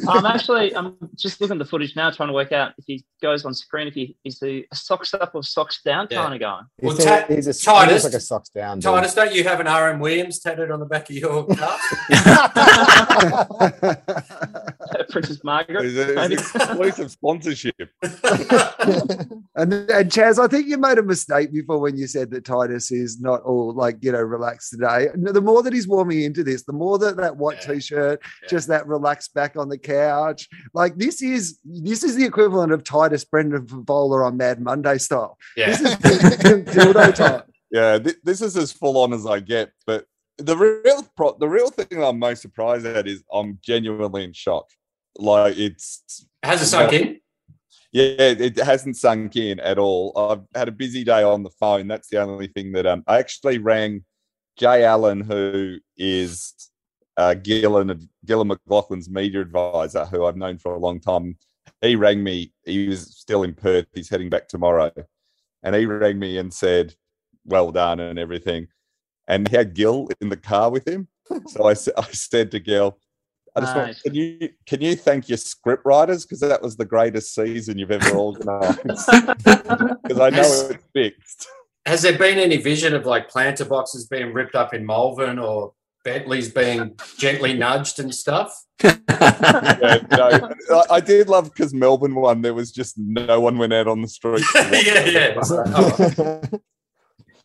Speaker 1: I'm actually I'm just looking at the footage now, trying to work out if he goes on screen if he is the socks up or socks down
Speaker 2: Yeah.
Speaker 1: kind of guy.
Speaker 2: Well,
Speaker 3: He's,
Speaker 2: Ta-
Speaker 3: a, he's a
Speaker 2: Titus-
Speaker 3: looks like a socks down. dude.
Speaker 2: Titus, don't you have an RM Williams tattooed on the back of your car?
Speaker 1: Princess Margaret.
Speaker 7: It's, a- it's exclusive sponsorship.
Speaker 4: And, and Chas, I think you made a mistake before when you said that Titus is not all like, you know, relaxed today. No, The more that he's warming into this, the more that that white
Speaker 2: Yeah.
Speaker 4: t-shirt,
Speaker 2: Yeah.
Speaker 4: just that relaxed back on the couch. Like this is this is the equivalent of Titus Brendan Bowler on Mad Monday style.
Speaker 2: yeah.
Speaker 4: This is dildo time.
Speaker 7: Yeah, th- this is as full on as I get. But the real pro- the real thing that I'm most surprised at is I'm genuinely in shock. Like it's
Speaker 2: Has it sunk in?
Speaker 7: yeah, it hasn't sunk in at all. I've had a busy day on the phone. That's the only thing that um I actually rang Jay Allen, who is uh, Gillon Gillon McLachlan's media advisor, who I've known for a long time. He rang me. He was still in Perth. He's heading back tomorrow, and he rang me and said, "Well done" and everything. And he had Gil in the car with him. So I, I said to Gil, I just want,
Speaker 1: Nice.
Speaker 7: can you can you thank your script writers because that was the greatest season you've ever organised because I know it's fixed.
Speaker 2: Has there been any vision of like planter boxes being ripped up in Malvern or Bentley's being gently nudged and stuff?
Speaker 7: Yeah, no, I, I did love because Melbourne won. There was just no one went out on the street. to
Speaker 2: yeah,
Speaker 7: it.
Speaker 2: yeah.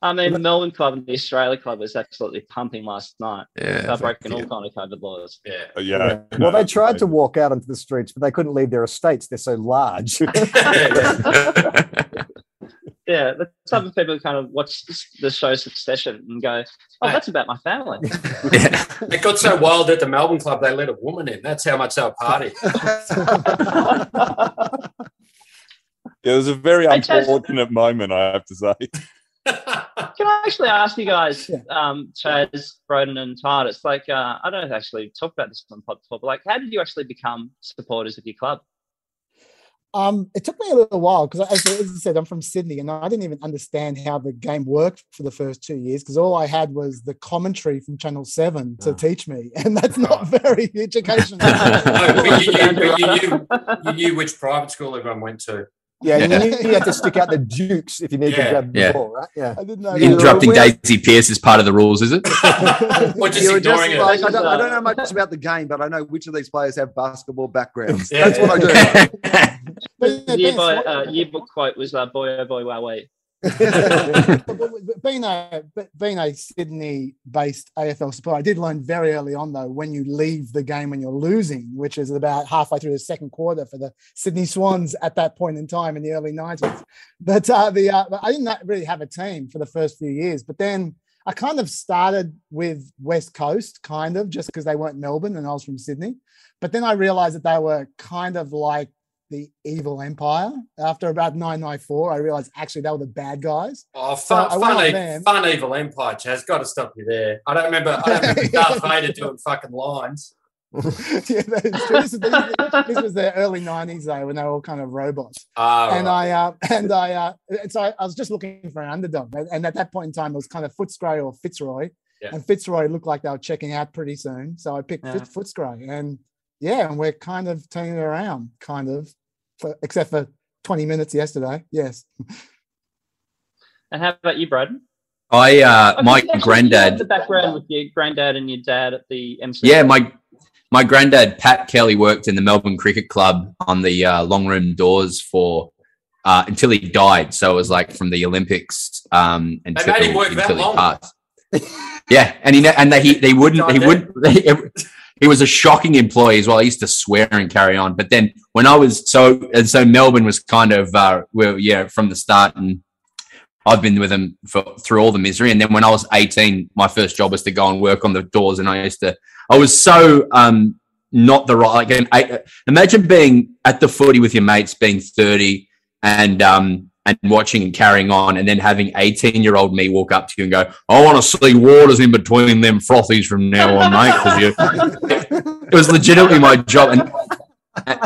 Speaker 1: I mean, the Melbourne club and the Australia club was absolutely pumping last night.
Speaker 6: yeah.
Speaker 1: They're breaking all
Speaker 6: yeah.
Speaker 1: kind of COVID laws.
Speaker 2: Uh, yeah.
Speaker 7: yeah.
Speaker 3: Well, they tried to walk out onto the streets, but they couldn't leave their estates. They're so large.
Speaker 1: Yeah, the type of people who kind of watch the show Succession and go, "Oh, that's about my family."
Speaker 6: Yeah.
Speaker 2: It got so wild at the Melbourne club they let a woman in. That's how much they were partying.
Speaker 7: It was a very
Speaker 1: I just-
Speaker 7: unfortunate moment, I have to say.
Speaker 1: Can I actually ask you guys, um, Chas, Broden, and Titus, like, uh, I don't know if I actually talked about this on pod before, but like, how did you actually become supporters of your club?
Speaker 5: Um, it took me a little while because, as, as I said, I'm from Sydney, and I didn't even understand how the game worked for the first two years because all I had was the commentary from Channel Seven to
Speaker 3: Oh.
Speaker 5: teach me, and that's not very educational.
Speaker 2: No, but you, knew, but you, knew, you knew which private school everyone went to.
Speaker 3: Yeah,
Speaker 6: Yeah.
Speaker 3: you knew you had to stick out the dukes if you need
Speaker 2: Yeah.
Speaker 3: to grab the
Speaker 6: Yeah.
Speaker 3: ball, right? Yeah.
Speaker 5: I didn't know.
Speaker 4: Yeah.
Speaker 6: Interrupting
Speaker 4: Well,
Speaker 6: Daisy Pearce is part of the rules, is it?
Speaker 2: Or just
Speaker 4: You were just
Speaker 2: it.
Speaker 4: like, I, don't,
Speaker 1: is,
Speaker 4: I don't know much about the game, but I know which of these players have basketball backgrounds.
Speaker 2: Yeah.
Speaker 4: That's what I do.
Speaker 5: But,
Speaker 1: The
Speaker 5: yeah,
Speaker 1: yearbook,
Speaker 5: Ben,
Speaker 1: uh, yearbook quote was uh, "Boy, oh boy, wow, wait."
Speaker 5: being a being a Sydney-based AFL supporter, I did learn very early on though when you leave the game when you're losing, which is about halfway through the second quarter for the Sydney Swans at that point in time in the early '90s. But uh, the uh, I didn't really have a team for the first few years, but then. I kind of started with West Coast, kind of, just because they weren't Melbourne and I was from Sydney. But then I realized that they were kind of like the evil empire. After about 994, I realized actually they were the bad guys.
Speaker 2: Oh, fun,
Speaker 5: went
Speaker 2: fun, fun evil empire, Chas. Got to stop you there. I don't remember. I don't remember Darth Vader doing fucking lines.
Speaker 5: yeah, true. This, this was the early 90s though, when they were all kind of robots.
Speaker 2: Ah,
Speaker 5: and
Speaker 2: right.
Speaker 5: I uh, and I uh, and so I, I was just looking for an underdog, and, at that point in time, it was kind of Footscray or Fitzroy,
Speaker 2: Yeah.
Speaker 5: and Fitzroy looked like they were checking out pretty soon, so I picked
Speaker 1: Yeah.
Speaker 5: Footscray, and yeah, and we're kind of turning it around, kind of, for, except for 20 minutes yesterday. Yes,
Speaker 1: And how about you, Broden?
Speaker 6: I uh,
Speaker 1: Oh,
Speaker 6: my
Speaker 1: you actually- you had
Speaker 6: granddad.
Speaker 1: the background with your granddad and your dad at the MC.
Speaker 6: Yeah, my my granddad Pat Kelly worked in the Melbourne Cricket Club on the uh, long room doors for uh, until he died. So it was like from the Olympics um, until,
Speaker 2: made him work that
Speaker 6: until he passed. yeah, and he and they, he they wouldn't he
Speaker 2: Died
Speaker 6: wouldn't. He was a shocking employee as well. He used to swear and carry on. But then when I was so and so Melbourne was kind of uh, well yeah from the start and I've been with him for through all the misery. And then when I was 18, my first job was to go and work on the doors. And I used to, I was so um, not the right. Like, I, imagine being at the footy with your mates, being 30 and um, and watching and carrying on, and then having 18 year old me walk up to you and go, "I want to see waters in between them frothies from now on, mate." it was legitimately my job, and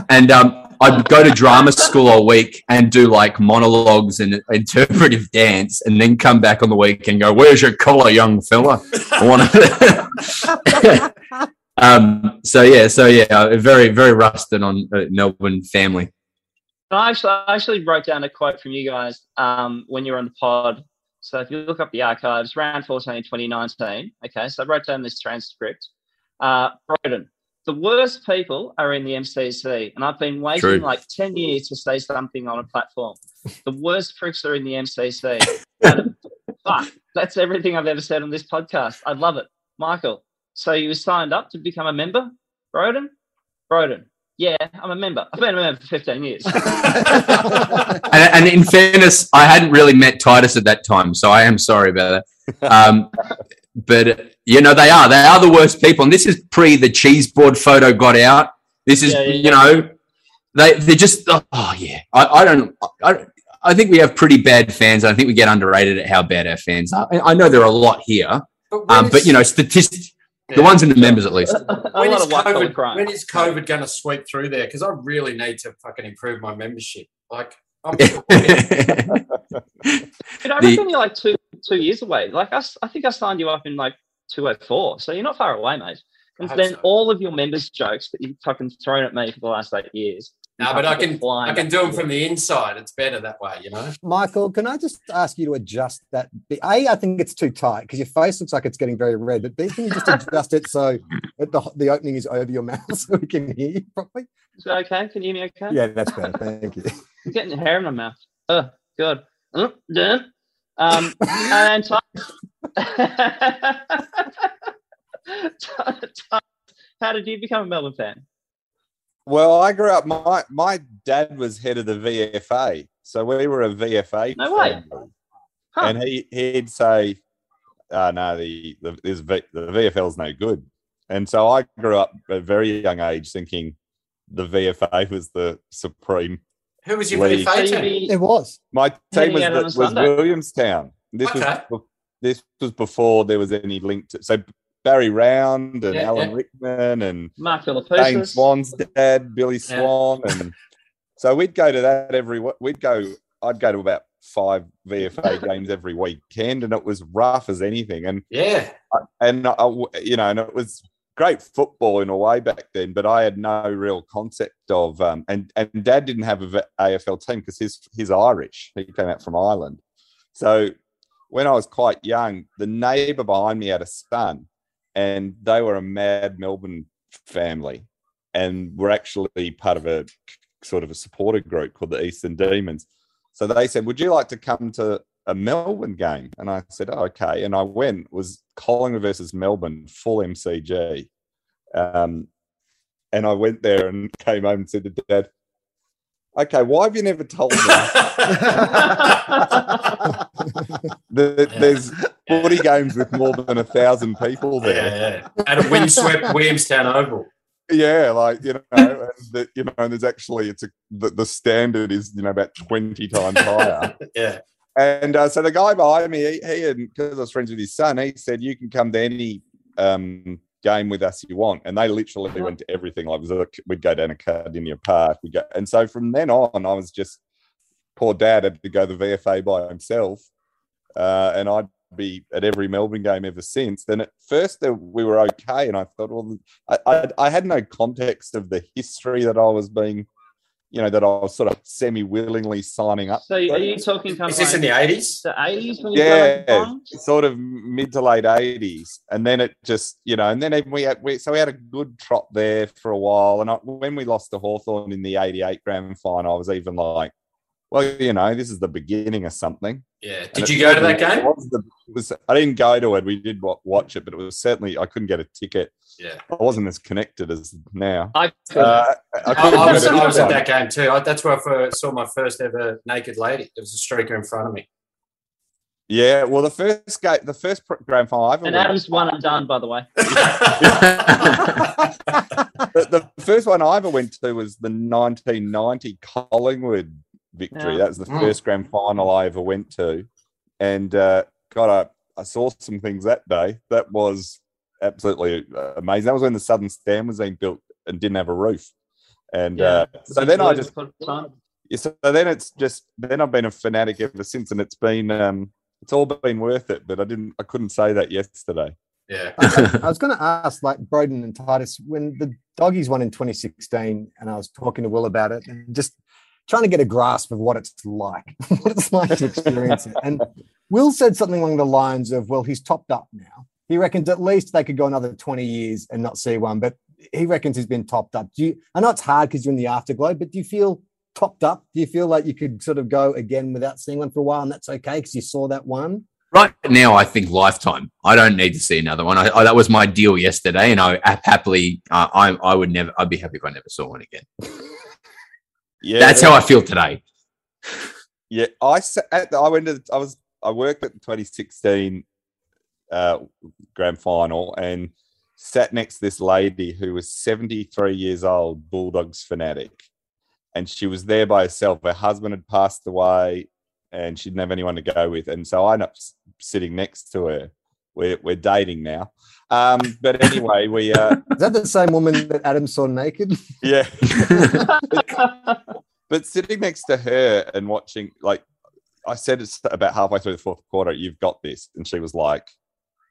Speaker 6: and um, I'd go to drama school all week and do like monologues and interpretive dance, and then come back on the week and go, "Where's your collar, young fella?" I want to. um. So yeah. So yeah. Very very rusted on uh, Melbourne family.
Speaker 1: I actually, I actually wrote down a quote from you guys um, when you were on the pod. So if you look up the archives, round 14, 2019. Okay, so I wrote down this transcript. Uh, Broden, the worst people are in the MCC, and I've been waiting
Speaker 6: True.
Speaker 1: like 10 years to say something on a platform. The worst pricks are in the MCC. Fuck, that's everything I've ever said on this podcast. I love it. Michael, so you signed up to become a member, Broden? Broden, yeah, I'm a member. I've been a member for 15 years.
Speaker 6: And, and in fairness, I hadn't really met Titus at that time, so I am sorry about that. Um, but you know, they are they are the worst people, and this is pre the cheese board photo got out. This is
Speaker 1: Yeah, yeah,
Speaker 6: you know, they they're just oh yeah. I, I don't I, I think we have pretty bad fans. I think we get underrated at how bad our fans are. I I know there are a lot here,
Speaker 2: But, when
Speaker 6: um, but you know, statistics.
Speaker 2: Yeah.
Speaker 6: The ones in the members, at least.
Speaker 1: a
Speaker 2: when
Speaker 1: lot
Speaker 2: is
Speaker 1: of white collar
Speaker 2: COVID? When is COVID going to sweep through there? Because I really need to fucking improve my membership. Like, I'm
Speaker 1: Dude, I
Speaker 6: The-
Speaker 1: reckon you're like two two years away. Like I think I signed you up in like 204, so you're not far away, mate. And then
Speaker 2: so.
Speaker 1: all of your members' jokes that you've fucking thrown at me for the last eight years
Speaker 2: No, but I can
Speaker 1: flying
Speaker 2: I can do them from the inside. It's better that way, you know.
Speaker 3: Michael, can I just ask you to adjust that? bit? A, I think it's too tight because your face looks like it's getting very red. But B, can you just adjust it so that the, the opening is over your mouth so we can hear you properly?
Speaker 1: Is that okay? Can you hear me okay?
Speaker 3: Yeah, that's better. Thank you.
Speaker 1: I'm getting hair in my mouth. Oh, God. Oh, done. Um, and Tom, Tom, how did you become a Melbourne fan?
Speaker 7: Well, I grew up. My my dad was head of the VFA, so we were a VFA.
Speaker 1: No way.
Speaker 7: family.
Speaker 1: Huh.
Speaker 7: And he he'd say, uh, "No, the the this v, the VFL's no good." And so I grew up at a very young age thinking the VFA was the supreme.
Speaker 2: Who was your
Speaker 7: League.
Speaker 2: VFA team?
Speaker 5: It was.
Speaker 7: My team was, the, was Williamstown. This
Speaker 2: Okay.
Speaker 7: was this was before there was any link to so Barry Round and
Speaker 2: Yeah,
Speaker 7: Alan
Speaker 2: yeah.
Speaker 7: Rickman and
Speaker 1: Mark
Speaker 7: Dane Swan's dad, Billy
Speaker 2: Yeah.
Speaker 7: Swan, and so we'd go to that every. We'd go. I'd go to about five VFA games every weekend, and it was rough as anything. And
Speaker 2: Yeah.
Speaker 7: and I, you know, and it was great football in a way back then, but I had no real concept of. Um, and and Dad didn't have a AFL team because he's he's Irish. He came out from Ireland, so when I was quite young, the neighbour behind me had a son, and they were a mad Melbourne family, and were actually part of a sort of a supporter group called the Eastern Demons. So they said, "Would you like to come to a Melbourne game?" And I said, oh, "Okay." And I went. It was Collingwood versus Melbourne, full MCG. Um, and I went there and came home and said to Dad, "Okay, why have you never told me?" that there's 40 games with more than a thousand people there.
Speaker 2: yeah, yeah. At a windswept Williamstown Oval.
Speaker 7: Yeah, like you know, the, you know, and there's actually it's a the, the standard is you know about 20 times higher.
Speaker 2: Yeah.
Speaker 7: And uh, so the guy behind me, he, he and because I was friends with his son, he said, "You can come to any um, game with us you want." And they literally went to everything. Like, we'd go down to Cardinia Park, we go, and so from then on, I was just poor dad had to go to the VFA by himself, uh, and I'd be at every Melbourne game ever since. Then at first uh, we were okay, and I thought, well, I, I, I had no context of the history that I was being. You know that I was sort of semi-willingly signing up.
Speaker 1: So are you talking kind
Speaker 2: Is this in the 80s?
Speaker 1: the 80s
Speaker 7: yeah, sort of mid to late eighties, and then it just you know, and then we had we so we had a good trot there for a while, and I, when we lost to Hawthorn in the '88 grand final, I was even like, well, you know, this is the beginning of something.
Speaker 2: Yeah. Did
Speaker 7: it
Speaker 2: you go to that game?
Speaker 7: was the- was- I didn't go to it. We did watch it, but it was certainly I couldn't get a ticket.
Speaker 2: Yeah.
Speaker 7: I wasn't as connected as now.
Speaker 1: I
Speaker 7: Uh, I
Speaker 2: I, I was, I was at that game too. I, that's where I first saw my first ever naked lady. There was a streaker in front of me.
Speaker 7: Yeah, well, the first game, the first grand final I ever
Speaker 1: and
Speaker 7: went-
Speaker 1: Adam's one and done, by the way.
Speaker 7: the, the first one I ever went to was the 1990 Collingwood victory.
Speaker 1: Yeah.
Speaker 7: That was the
Speaker 2: Mm.
Speaker 7: first grand final I ever went to, and uh, God, I, I saw some things that day. That was absolutely uh, amazing. That was when the Southern Stand was being built and didn't have a roof, and uh, so then I just yeah, so then it's just then I've been a fanatic ever since, and it's been um, it's all been worth it. But I didn't, I couldn't say that yesterday.
Speaker 2: Yeah.
Speaker 3: I, I was going to ask, like Broden and Titus, when the doggies won in 2016, and I was talking to Will about it, and just trying to get a grasp of what it's like, what it's like to experience it. And Will said something along the lines of, "Well, he's topped up now. He reckons at least they could go another 20 years and not see one, but he reckons he's been topped up." Do you? I know it's hard because you're in the afterglow, but do you feel topped up? Do you feel like you could sort of go again without seeing one for a while, and that's okay because you saw that one?
Speaker 6: Right now, I think lifetime. I don't need to see another one. I, I, that was my deal yesterday, and I happily, uh, I, I would never. I'd be happy if I never saw one again.
Speaker 7: Yeah,
Speaker 6: That's how I feel today.
Speaker 7: Yeah, I at the, I went to I was I worked at the 2016 uh, grand final and sat next to this lady who was 73 years old, Bulldogs fanatic, and she was there by herself. Her husband had passed away, and she didn't have anyone to go with, and so I ended up sitting next to her. We're we're dating now, um, but anyway, we uh,
Speaker 3: Is that the same woman that Adam saw naked?
Speaker 7: yeah. but sitting next to her and watching, like I said, it's about halfway through the fourth quarter, you've got this, and she was like,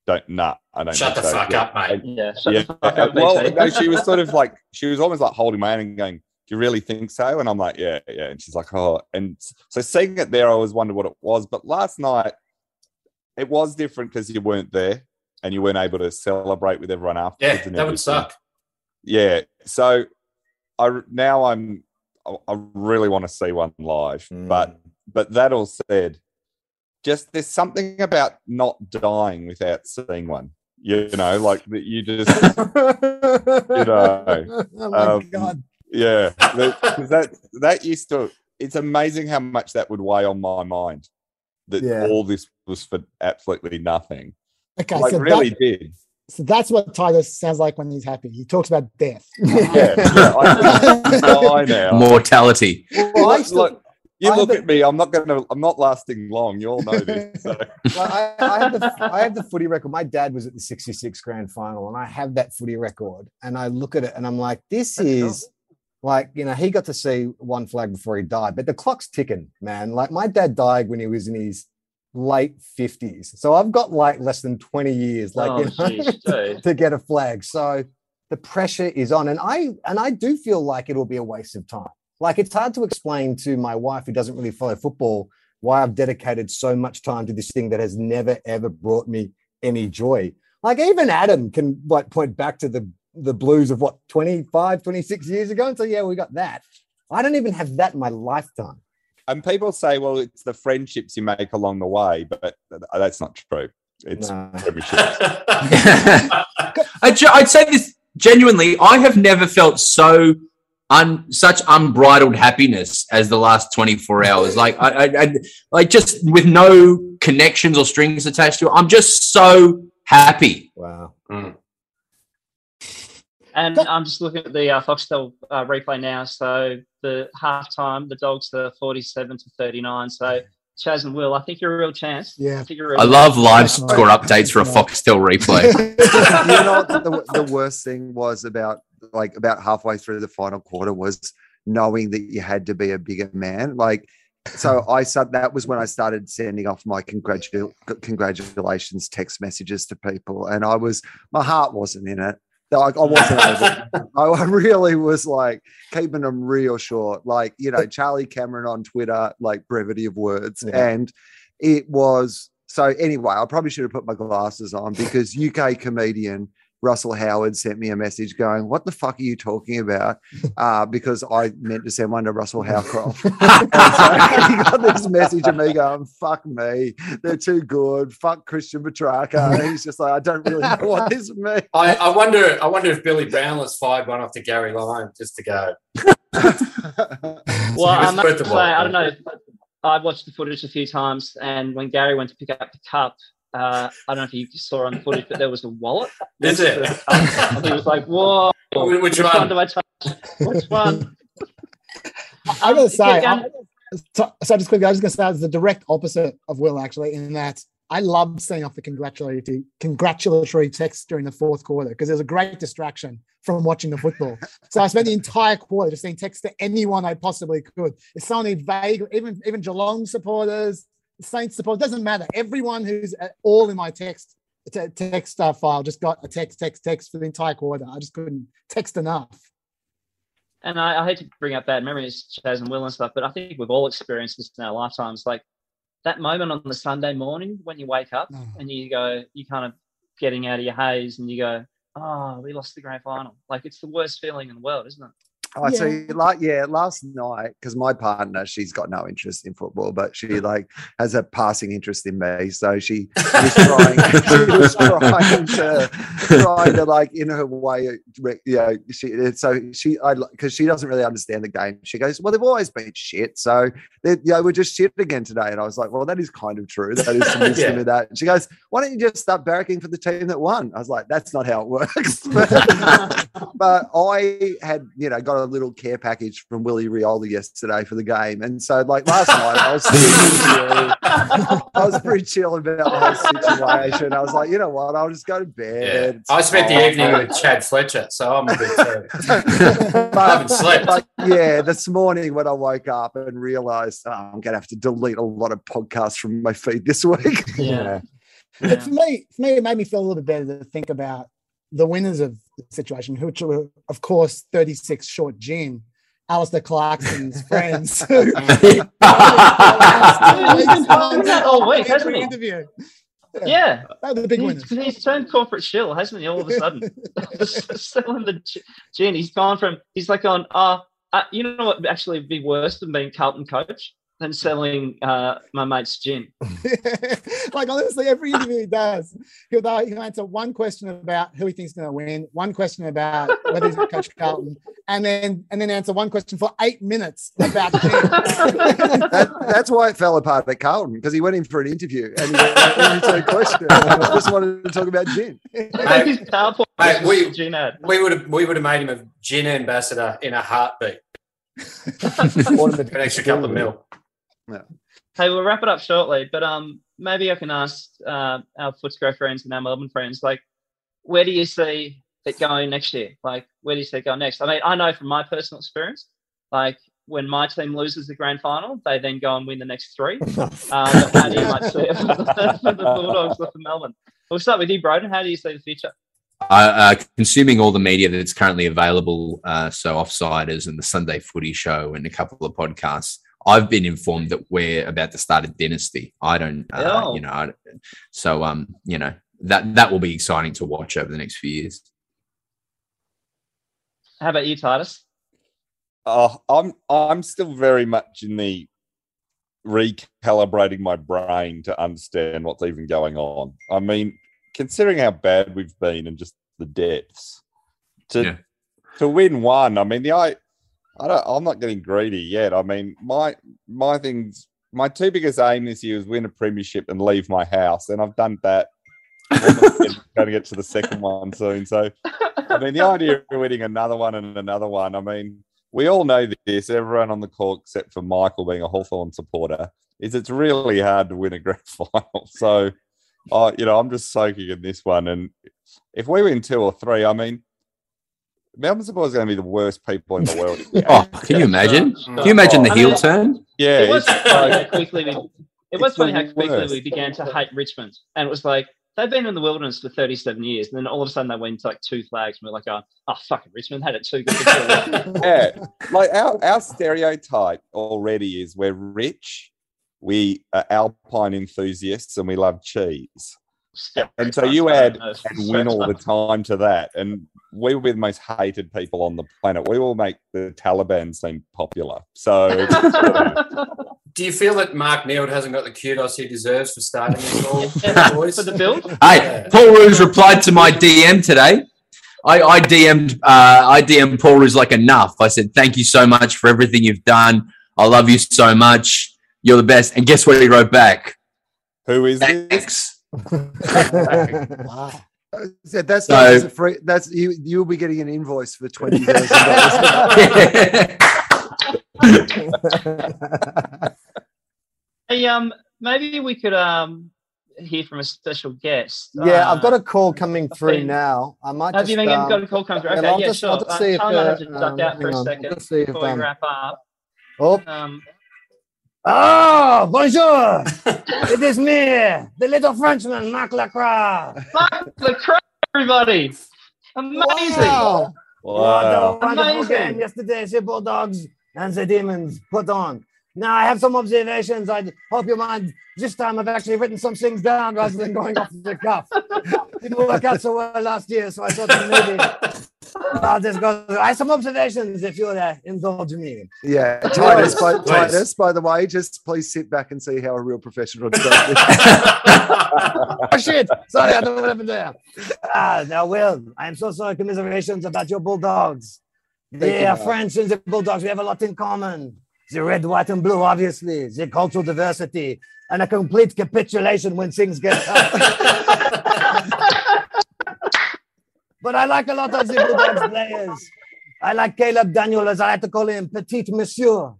Speaker 7: "Don't, nah, I don't."
Speaker 2: Shut the
Speaker 7: so."
Speaker 2: fuck
Speaker 7: Yeah.
Speaker 2: up, mate.
Speaker 1: Yeah. Shut
Speaker 7: Yeah,
Speaker 1: the fuck up,
Speaker 7: well, no, she was sort of like she was almost like holding my hand and going, Do you really think so? And I'm like, yeah, yeah. And she's like, oh. And so seeing it there, I always wondered what it was. But last night, it was different because you weren't there and you weren't able to celebrate with everyone
Speaker 2: Yeah,
Speaker 7: afterwards.
Speaker 2: that
Speaker 7: and
Speaker 2: would suck.
Speaker 7: Yeah. So I now I'm I I really want to see one live.
Speaker 4: Mm.
Speaker 7: But but that all said, just there's something about not dying without seeing one. You know, like that you just you know.
Speaker 5: oh my
Speaker 7: um,
Speaker 5: god.
Speaker 7: Yeah, that, 'cause that that used to. It's amazing how much that would weigh on my mind. That
Speaker 3: Yeah.
Speaker 7: all this was for absolutely nothing.
Speaker 5: Okay,
Speaker 7: like
Speaker 5: so,
Speaker 7: really
Speaker 5: that,
Speaker 7: did.
Speaker 5: so that's what Titus sounds like when he's happy. He talks about death.
Speaker 7: Yeah, yeah I, I now.
Speaker 6: Mortality.
Speaker 3: Well, I
Speaker 7: Look,
Speaker 3: still-
Speaker 7: look, you
Speaker 3: I
Speaker 7: look
Speaker 3: have
Speaker 7: at me. I'm not gonna. I'm not lasting long. You all know this. So.
Speaker 3: Well, I, I have the I have the footy record. My dad was at the '66 grand final, and I have that footy record. And I look at it, and I'm like, this is like you know he got to see one flag before he died, but the clock's ticking, man. Like my dad died when he was in his late 50s, so I've got like less than 20 years, like
Speaker 1: oh,
Speaker 3: you know, to get a flag. So the pressure is on, and I and I do feel like it'll be a waste of time. Like it's hard to explain to my wife who doesn't really follow football why I've dedicated so much time to this thing that has never ever brought me any joy. Like even Adam can like point back to the the blues of what 25, 26 years ago and so yeah, we got that. I don't even have that in my lifetime.
Speaker 7: And people say, well, it's the friendships you make along the way, but that's not true. It's
Speaker 3: No.
Speaker 7: premierships.
Speaker 6: I'd, say this genuinely. I have never felt so un, such unbridled happiness as the last 24 hours. Like I, I, I like just with no connections or strings attached to it. I'm just so happy.
Speaker 3: Wow. Mm.
Speaker 1: And I'm just looking at the uh, Foxtel uh, replay now. So the halftime, the Dogs are 47 to 39. So Chas and Will, I think you're a real chance.
Speaker 5: Yeah.
Speaker 1: I think you're a real
Speaker 6: I love live
Speaker 5: That's
Speaker 6: score updates for a Foxtel replay.
Speaker 4: you know the, the worst thing was about like about halfway through the final quarter was knowing that you had to be a bigger man like so i said that was when i started sending off my congratu- congratulations text messages to people and i was my heart wasn't in it like i wasn't. I, I really was like keeping them real short like you know charlie cameron on twitter like brevity of words
Speaker 3: Yeah.
Speaker 4: and it was so anyway i probably should have put my glasses on because uk comedian russell howard sent me a message going what the fuck are you talking about uh, because i meant to send one to russell howcroft so he got this message of me going fuck me they're too good fuck christian petracca and he's just like i don't really know what this means
Speaker 2: I, I wonder. I wonder if Billy Brownless fired one off to Gary Lyon just to go.
Speaker 1: Well, I must
Speaker 2: worth the
Speaker 1: say, I don't know. I've watched the footage a few times, and when Gary went to pick up the cup, uh, I don't know if you saw on the footage, but there was a wallet.
Speaker 2: Is
Speaker 1: next to
Speaker 2: it?
Speaker 1: the cup. And he was like, "Whoa,
Speaker 2: Wh- Which
Speaker 1: which one
Speaker 2: one?
Speaker 1: do I touch? Which one?"
Speaker 5: I gotta say,
Speaker 1: Yeah,
Speaker 5: I, so, so just quickly, I was gonna say it's the direct opposite of Will actually, in that I loved seeing off the congratulatory congratulatory text during the fourth quarter because it was a great distraction from watching the football. so I spent the entire quarter just saying texts to anyone I possibly could. If someone need vague, even even Geelong supporters, Saints supporters, doesn't matter. Everyone who's at all in my text te- text uh, file just got a text, text, text for the entire quarter. I just couldn't text enough.
Speaker 1: And I, I hate to bring up bad memories, Chas and Will and stuff, but I think we've all experienced this in our lifetimes. Like that moment on the Sunday morning when you wake up
Speaker 5: Oh.
Speaker 1: and you go, you kind of getting out of your haze and you go, oh, we lost the grand final. Like it's the worst feeling in the world, isn't it?
Speaker 4: I
Speaker 5: Yeah.
Speaker 4: see. Like, yeah, last night because my partner, she's got no interest in football, but she mm. like has a passing interest in me. So she was trying. she was trying to trying to like in her way. You know, she so she I because she doesn't really understand the game. She goes, "Well, they've always been shit, so they, you know, we're just shit again today." And I was like, "Well, that is kind of true. That is some wisdom
Speaker 2: Yeah.
Speaker 4: in that." And she goes, "Why don't you just start barracking for the team that won?" I was like, "That's not how it works." but I had, you know, got a little care package from Willie Rioli yesterday for the game, and so like last night, I was pretty chill. I was pretty chill about the whole situation. I was like, you know what, I'll just go to bed. It's
Speaker 2: I spent the
Speaker 4: oh.
Speaker 2: evening with Chad Fletcher, so I'm a bit too.
Speaker 4: Uh, but-
Speaker 2: I haven't slept.
Speaker 4: but yeah, this morning when I woke up and realized oh, I'm going to have to delete a lot of podcasts from my feed this week.
Speaker 1: Yeah.
Speaker 5: But for me, for me, it made me feel a little bit better to think about the winners of the situation, which were, of course, 36 short Jim, Alastair Clarkson's friends.
Speaker 1: He's been all week, hasn't he?
Speaker 5: Interview.
Speaker 1: Yeah.
Speaker 5: They're the big
Speaker 1: He's,
Speaker 5: winners.
Speaker 1: he's turned corporate shill, hasn't he? All of a sudden, selling the gi- gin. He's gone from he's like on. Uh, uh, you know what? would Actually, be worse than being Carlton coach than selling uh, my mate's gin.
Speaker 5: like honestly, every interview he does, he'll, he'll answer one question about who he thinks is going to win, one question about whether he's going to coach Carlton, and then and then answer one question for eight minutes about gin.
Speaker 4: That, that's why it fell apart at Carlton because he went in for an interview and he went, "Let me take a question. I just wanted to talk about gin.
Speaker 1: I think his PowerPoint
Speaker 2: Mate,
Speaker 1: was
Speaker 2: we-
Speaker 1: gin.
Speaker 2: We would have we would have made him a gin ambassador in a heartbeat. An extra couple of mil.
Speaker 1: Hey, we'll wrap it up shortly, but um, maybe I can ask uh, our Footscray friends and our Melbourne friends, like, where do you see it going next year? Like, where do you see it going next? I mean, I know from my personal experience, like when my team loses the grand final, they then go and win the next three. Um, how do you might see it for the, for the Bulldogs or for Melbourne? We'll start with you, Broden. How do you see the future?
Speaker 6: uh, consuming all the media that's currently available, uh, so Offsiders and the Sunday Footy Show and a couple of podcasts. I've been informed that we're about to start a dynasty. I don't, uh,
Speaker 1: Oh.
Speaker 6: you know, I, so um, you know that that will be exciting to watch over the next few years.
Speaker 1: How about you, Titus?
Speaker 7: Oh, I'm I'm still very much in the recalibrating my brain to understand what's even going on. I mean, considering how bad we've been and just the depths, to
Speaker 6: Yeah.
Speaker 7: to win one. I mean, the I don't. I'm not getting greedy yet. I mean, my my things. My two biggest aim this year is win a premiership and leave my house, and I've done that. I'm going to get to the second one soon. So, I mean, the idea of winning another one and another one. I mean, we all know this. Everyone on the court, except for Michael, being a Hawthorn supporter, is it's really hard to win a grand final. So, uh, you know, I'm just soaking in this one. And if we win two or three, I mean, Melbourne supporters are going to be the worst people in the world.
Speaker 6: Oh, can you imagine?
Speaker 1: Sure,
Speaker 6: Can you imagine the
Speaker 1: I
Speaker 6: heel
Speaker 1: mean,
Speaker 6: turn?
Speaker 7: Yeah,
Speaker 1: it was funny
Speaker 7: like-
Speaker 1: how quickly we, it was funny how quickly
Speaker 7: worst.
Speaker 1: we began to hate Richmond, and it was like they've been in the wilderness for 37 years, and then all of a sudden they went to like two flags, and we're like, oh, oh fucking Richmond had it too good. before
Speaker 7: yeah, like our, our stereotype already is we're rich, we are alpine enthusiasts, and we love cheese. And so you add and win all the time to that, and we will be the most hated people on the planet. We will make the Taliban seem popular. So
Speaker 2: Do you feel that Mark Neeld hasn't got the kudos he deserves for starting this all,
Speaker 1: for the build.
Speaker 6: Hey, Paul Roos replied to my DM today. I, I DM'd uh, I DM'd Paul Roos like enough. I said, Thank you so much for everything you've done. I love you so much. You're the best. And guess what he wrote back?
Speaker 7: who is this?
Speaker 6: Thanks.
Speaker 5: Wow.
Speaker 4: So that's
Speaker 6: So-
Speaker 4: not just a free. That's you. You'll be getting an invoice for twenty thousand dollars.
Speaker 1: Hey, um, maybe we could um hear from a special guest.
Speaker 8: yeah, I've got
Speaker 1: Uh,
Speaker 8: a call coming through
Speaker 1: been-
Speaker 8: now. I might
Speaker 1: Have
Speaker 8: just.
Speaker 1: you been
Speaker 8: um,
Speaker 1: got a call coming through?
Speaker 8: yeah,
Speaker 1: Okay,
Speaker 8: I'll
Speaker 1: yeah,
Speaker 8: just-
Speaker 1: sure.
Speaker 8: I'll just
Speaker 1: Uh,
Speaker 8: see if,
Speaker 1: I have
Speaker 8: uh,
Speaker 1: to duck
Speaker 8: um,
Speaker 1: out for
Speaker 8: hang
Speaker 1: a
Speaker 8: on,
Speaker 1: second
Speaker 8: I'll just see if,
Speaker 1: before we
Speaker 8: um,
Speaker 1: wrap up.
Speaker 8: Oh,
Speaker 1: Um,
Speaker 3: Oh, bonjour. it is me, the little Frenchman, Marc Lacroix.
Speaker 1: Mark Lacroix, everybody! Amazing!
Speaker 5: Wow.
Speaker 3: What a wonderful
Speaker 1: Amazing.
Speaker 3: game yesterday, the Bulldogs and the Demons put on. Now, I have some observations. I hope you mind. This time, I've actually written some things down rather than going off the cuff. Didn't work out so well last year, so I thought maybe I'll just go. I have some observations if you'll uh, indulge me.
Speaker 4: Yeah, Titus. By,
Speaker 2: Please.
Speaker 4: Titus. By the way, just please sit back and see how a real professional does this.
Speaker 3: Oh shit! Sorry, I don't know what happened there. Ah, now, Will, I am so sorry. Commiserations about your Bulldogs. They
Speaker 4: you,
Speaker 3: are
Speaker 4: Mark.
Speaker 3: French and the Bulldogs. We have a lot in common. The red, white, and blue, obviously. The cultural diversity and a complete capitulation when things get tough. but I like a lot of the Bulldogs players. I like Caleb Daniel, as I like to call him, Petit Monsieur.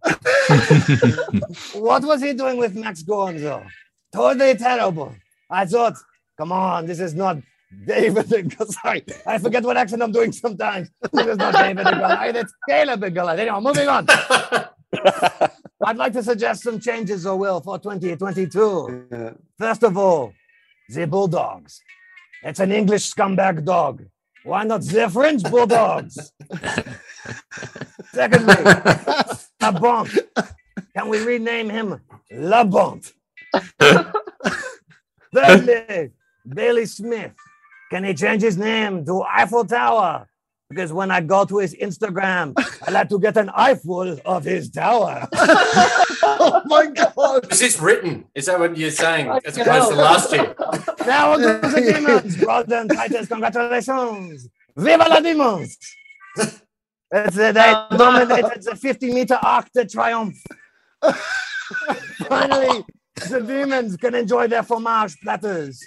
Speaker 3: what was he doing with Max Gonzo? Totally terrible. I thought, come on, this is not David and Sorry, I forget what accent I'm doing sometimes. This is not David and Goliath, it's Caleb and Goliath. Anyhow, moving on. I'd like to suggest some changes, or will, for 2022. First of all, the Bulldogs. It's an English scumbag dog. Why not the French Bulldogs? Secondly, a bomb. Can we rename him La Bomb? Thirdly, Bailey Smith. Can he change his name to Eiffel Tower? Because when I go to his Instagram, I like to get an eyeful of his tower.
Speaker 4: oh my god!
Speaker 2: Is this written? Is that what you're saying? As
Speaker 3: Fucking
Speaker 2: opposed to last year?
Speaker 3: Now we'll go to the demons. Brothers Titus, congratulations. Viva la demons! It's a, they dominate. It's a 50 meter arc de triomphe. Finally, the demons can enjoy their fromage platters.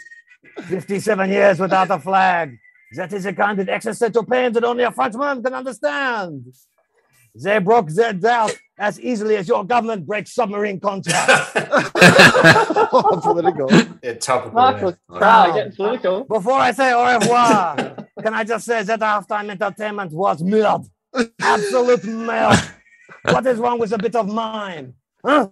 Speaker 3: 57 years without a flag. That is a kind of existential pain that only a Frenchman can understand. They broke their doubt as easily as your government breaks submarine contracts.
Speaker 4: Political.
Speaker 2: Yeah, topical.
Speaker 1: Michael
Speaker 2: yeah.
Speaker 1: Crow getting political.
Speaker 3: Before I say au revoir, can I just say that halftime entertainment was murd. Absolute murd. What is wrong with a bit of mime? Huh?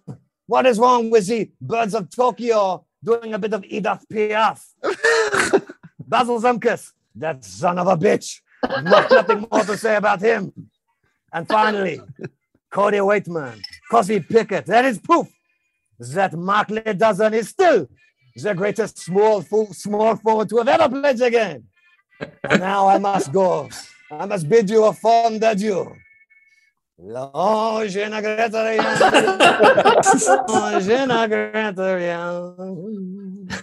Speaker 3: What is wrong with the birds of Tokyo doing a bit of Edith Piaf? Basil Zempilas, that son of a bitch. Not, nothing more to say about him. And finally, Cody Weightman, Cosby Pickett. That is proof that Mark Dozen is still the greatest small small forward to have ever played the game. Now I must go. I must bid you a fond adieu. Longe na greta Longe na greta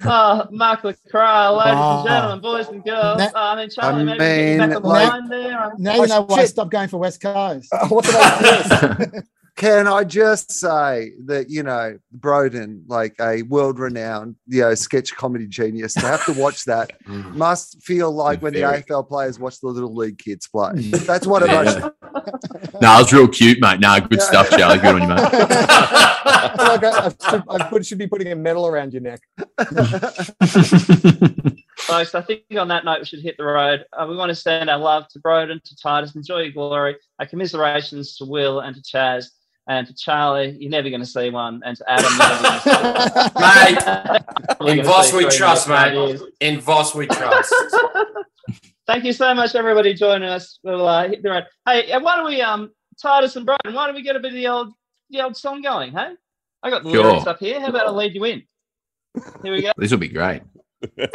Speaker 1: Oh, Mark LaCroix, ladies
Speaker 5: Ah.
Speaker 1: and gentlemen, boys and girls.
Speaker 5: Na-
Speaker 1: Oh, I mean, Charlie,
Speaker 4: I
Speaker 1: maybe get you
Speaker 4: mean,
Speaker 1: back on the
Speaker 4: like-
Speaker 1: line there.
Speaker 5: Now
Speaker 4: Oh,
Speaker 5: you know why I stopped going for West Coast.
Speaker 7: Uh, what did I?
Speaker 4: Can I just say that you know Broden, like a world-renowned, you know, sketch comedy genius, to have to watch that
Speaker 2: Mm.
Speaker 4: must feel like when the AFL players watch the little league kids play. That's what it
Speaker 6: Yeah.
Speaker 4: must.
Speaker 6: No, it was real cute, mate. No, good stuff, Charlie. Good on you, mate.
Speaker 7: I like I, I should, I put, should be putting a medal around your neck.
Speaker 1: Folks, I think on that note, we should hit the road. Uh, we want to send our love to Broden, to Titus, enjoy your glory. Our commiserations to Will and to Chas and to Charlie. You're never going to see one. And to Adam, you're never going to see one.
Speaker 2: Mate, in Voss we trust, mate. In Voss we trust.
Speaker 1: Thank you so much, everybody, joining us. We'll uh, hit the road. Hey, uh, why don't we, um, Titus and Broden, why don't we get a bit of the old, the old song going? Hey, I got the
Speaker 6: Sure.
Speaker 1: lyrics up here. How about I lead you in? Here we go.
Speaker 6: this will be great.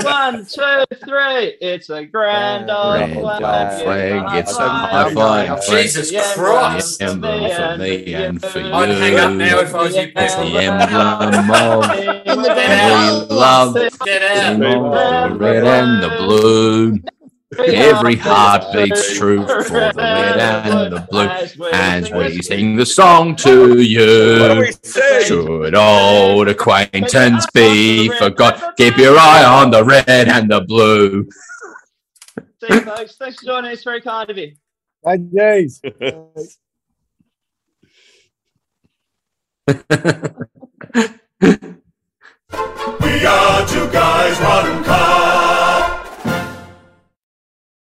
Speaker 1: One, two, three. It's a grand old
Speaker 6: Grand
Speaker 1: flag.
Speaker 6: old flag,
Speaker 4: it's a
Speaker 6: high flying flag.
Speaker 2: Jesus
Speaker 1: Yeah,
Speaker 2: Christ.
Speaker 6: The emblem for me and for you.
Speaker 2: I'd hang up now if I was you
Speaker 6: It's the emblem of we love
Speaker 2: Get out.
Speaker 6: the red and the blue. Every heart beats true for the red and the blue. As we sing the song to you. Should old acquaintance be forgot? Keep your eye on the red and the blue.
Speaker 1: See you, folks. Thanks for joining us. Very kind of you.
Speaker 7: Hey, jeez.
Speaker 9: We are two guys, one car.